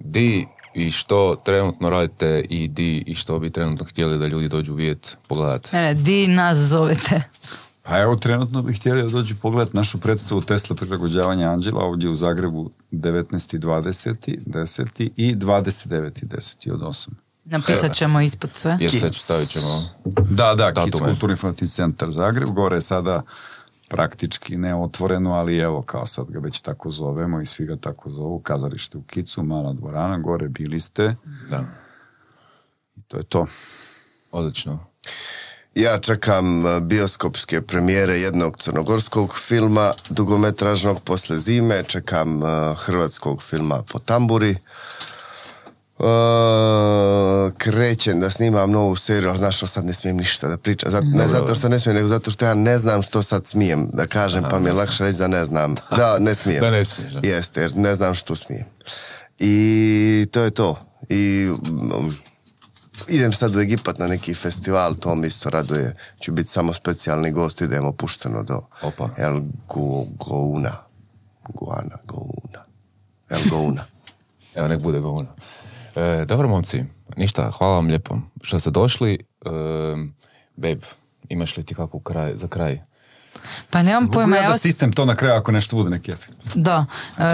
Di i što trenutno radite i di i što bi trenutno htjeli da ljudi dođu vidjeti, pogledati. Ne, ne, di nas zovete. Pa evo, trenutno bih htjeli da dođu pogledat našu predstavu Tesla prilagođavanja Anđela ovdje u Zagrebu 19. 20. 10. i 29. 10. od 8. Napisat ćemo ispod sve. Sad stavit ćemo... Da, da, Kids kulturni informativni centar Zagreb, gore je sada praktički ne otvoreno, ali evo kao sad ga već tako zovemo i svi ga tako zovu, kazalište u Kicu, mala dvorana, gore bili ste Da, i to je to. odlično. Ja čekam uh, bioskopske premijere jednog crnogorskog filma dugometražnog posle zime, čekam uh, hrvatskog filma po tamburi. Uh, krećem da snimam novu seriju, ali znaš što sad ne smijem ništa da pričam. Zato, ne zato što ne smijem, nego zato što ja ne znam što sad smijem da kažem, pa mi je lakše reći da ne znam. Da, ne smijem. Da ne smiješ. Jeste, jer ne znam što smijem. I to je to. I um, idem sad u Egipat na neki festival, to me isto raduje. Ću biti samo specijalni gost, idemo pušteno do Opa. El Gu, Gouna. Guana, Gouna. El Gouna. Evo, nek bude govno. E, dobro, momci, ništa, hvala vam lijepo što ste došli. E, babe, imaš li ti kakvu kraj, za kraj? Pa nemam pojma, ja da stisnem to na kraju ako nešto bude neki efekt. Da. E,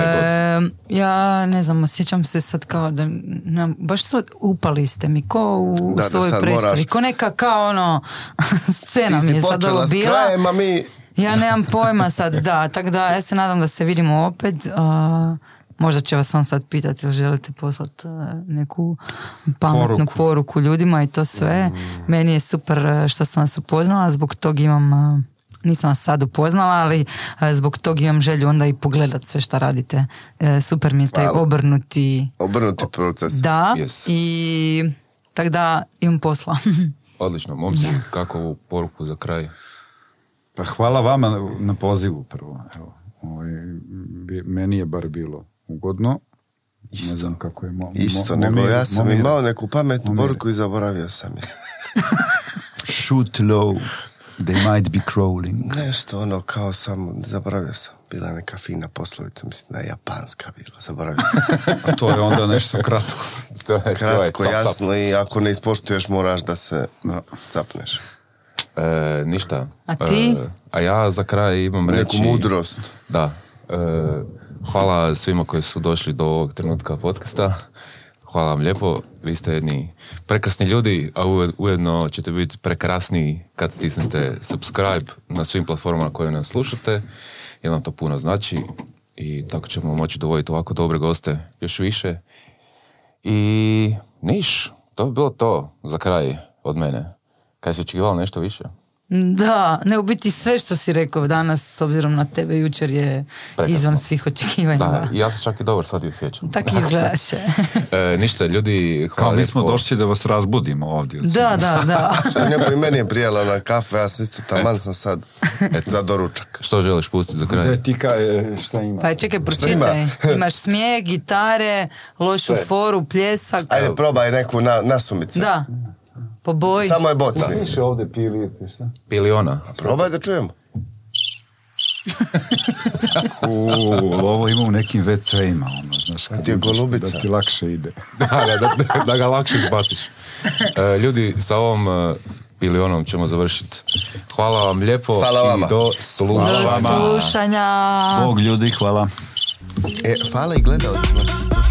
ja ne znam, osjećam se sad kao da, nemam- baš su upali ste mi, ko u Da, svojoj predstavi, moraš- ko neka kao ono, scena mi je sad ovo bila. krajem, a mi... Ja nemam pojma sad, da, tako da ja se nadam da se vidimo opet. a, možda će vas on sad pitati ili želite poslati e, neku pametnu Poruku. poruku. ljudima i to sve. Meni je super e, što sam vas upoznala, zbog tog imam e, nisam vas sad upoznala, ali e, zbog tog imam želju onda i pogledat sve što radite. E, Super mi je taj obrnuti Obrnuti proces. da Yes. i tako da imam posla. Odlično, momci, kako ovu poruku za kraj? Pa hvala vama na, pozivu prvo. Evo, ovaj, meni je bar bilo ugodno. Ne znam kako je mo, mo- Isto, momir- nego ja sam momir- imao neku pametnu momir. poruku i zaboravio sam je. Shoot low, they might be crawling. Nešto ono kao sam, zaboravio sam. Bila je neka fina poslovica, mislim da je japanska bila, zaboravio sam. A to je onda nešto kratko. To je, to je Kratko, cap, cap. jasno i ako ne ispoštuješ moraš da se Da. capneš. E, ništa. A ti? E, a ja za kraj imam Neku reći... mudrost. Da. E, hvala svima koji su došli do ovog trenutka podcasta. Hvala vam lijepo. Vi ste jedni prekrasni ljudi, a uje- ujedno ćete biti prekrasniji kad stisnete subscribe na svim platformama koje nas slušate, jer nam to puno znači i tako ćemo moći dovoditi ovako dobre goste još više. I niš, to bi bilo to za kraj od mene. Kaj si očekivao nešto više? Da, ne u biti sve što si rekao danas s obzirom na tebe jučer je Prekrasno. izvan svih očekivanja. Da, ja se čak i dobro sad i osjećam. Tako izgledaš. E, ništa, ljudi, hvala Kao mi smo lijepo. došli da vas razbudimo ovdje. da, da, da. Lijepo i meni je prijela na kafe, ja sam isto taman sam sad za doručak. Što želiš pustiti za kraj? Da ti ka, e, šta ima? Pa čekaj, ima? pročitaj. Imaš smijeh, gitare, lošu Sve. foru, pljesak. Ajde, probaj neku na, nasumice. Da, po boji. Samo je bocni. Piše ovdje pili, šta? Ili ona? Probaj da čujemo. U, ovo ima u nekim WC-ima, ono, znaš. kad ti je golubica. Da ti lakše ide. da, da, da, da ga lakše izbaciš. E, ljudi, sa ovom e, ili onom ćemo završiti. Hvala vam lijepo Hvala vama. i do slušanja. Do slušanja. Bog ljudi, hvala. E, hvala i gledalcima što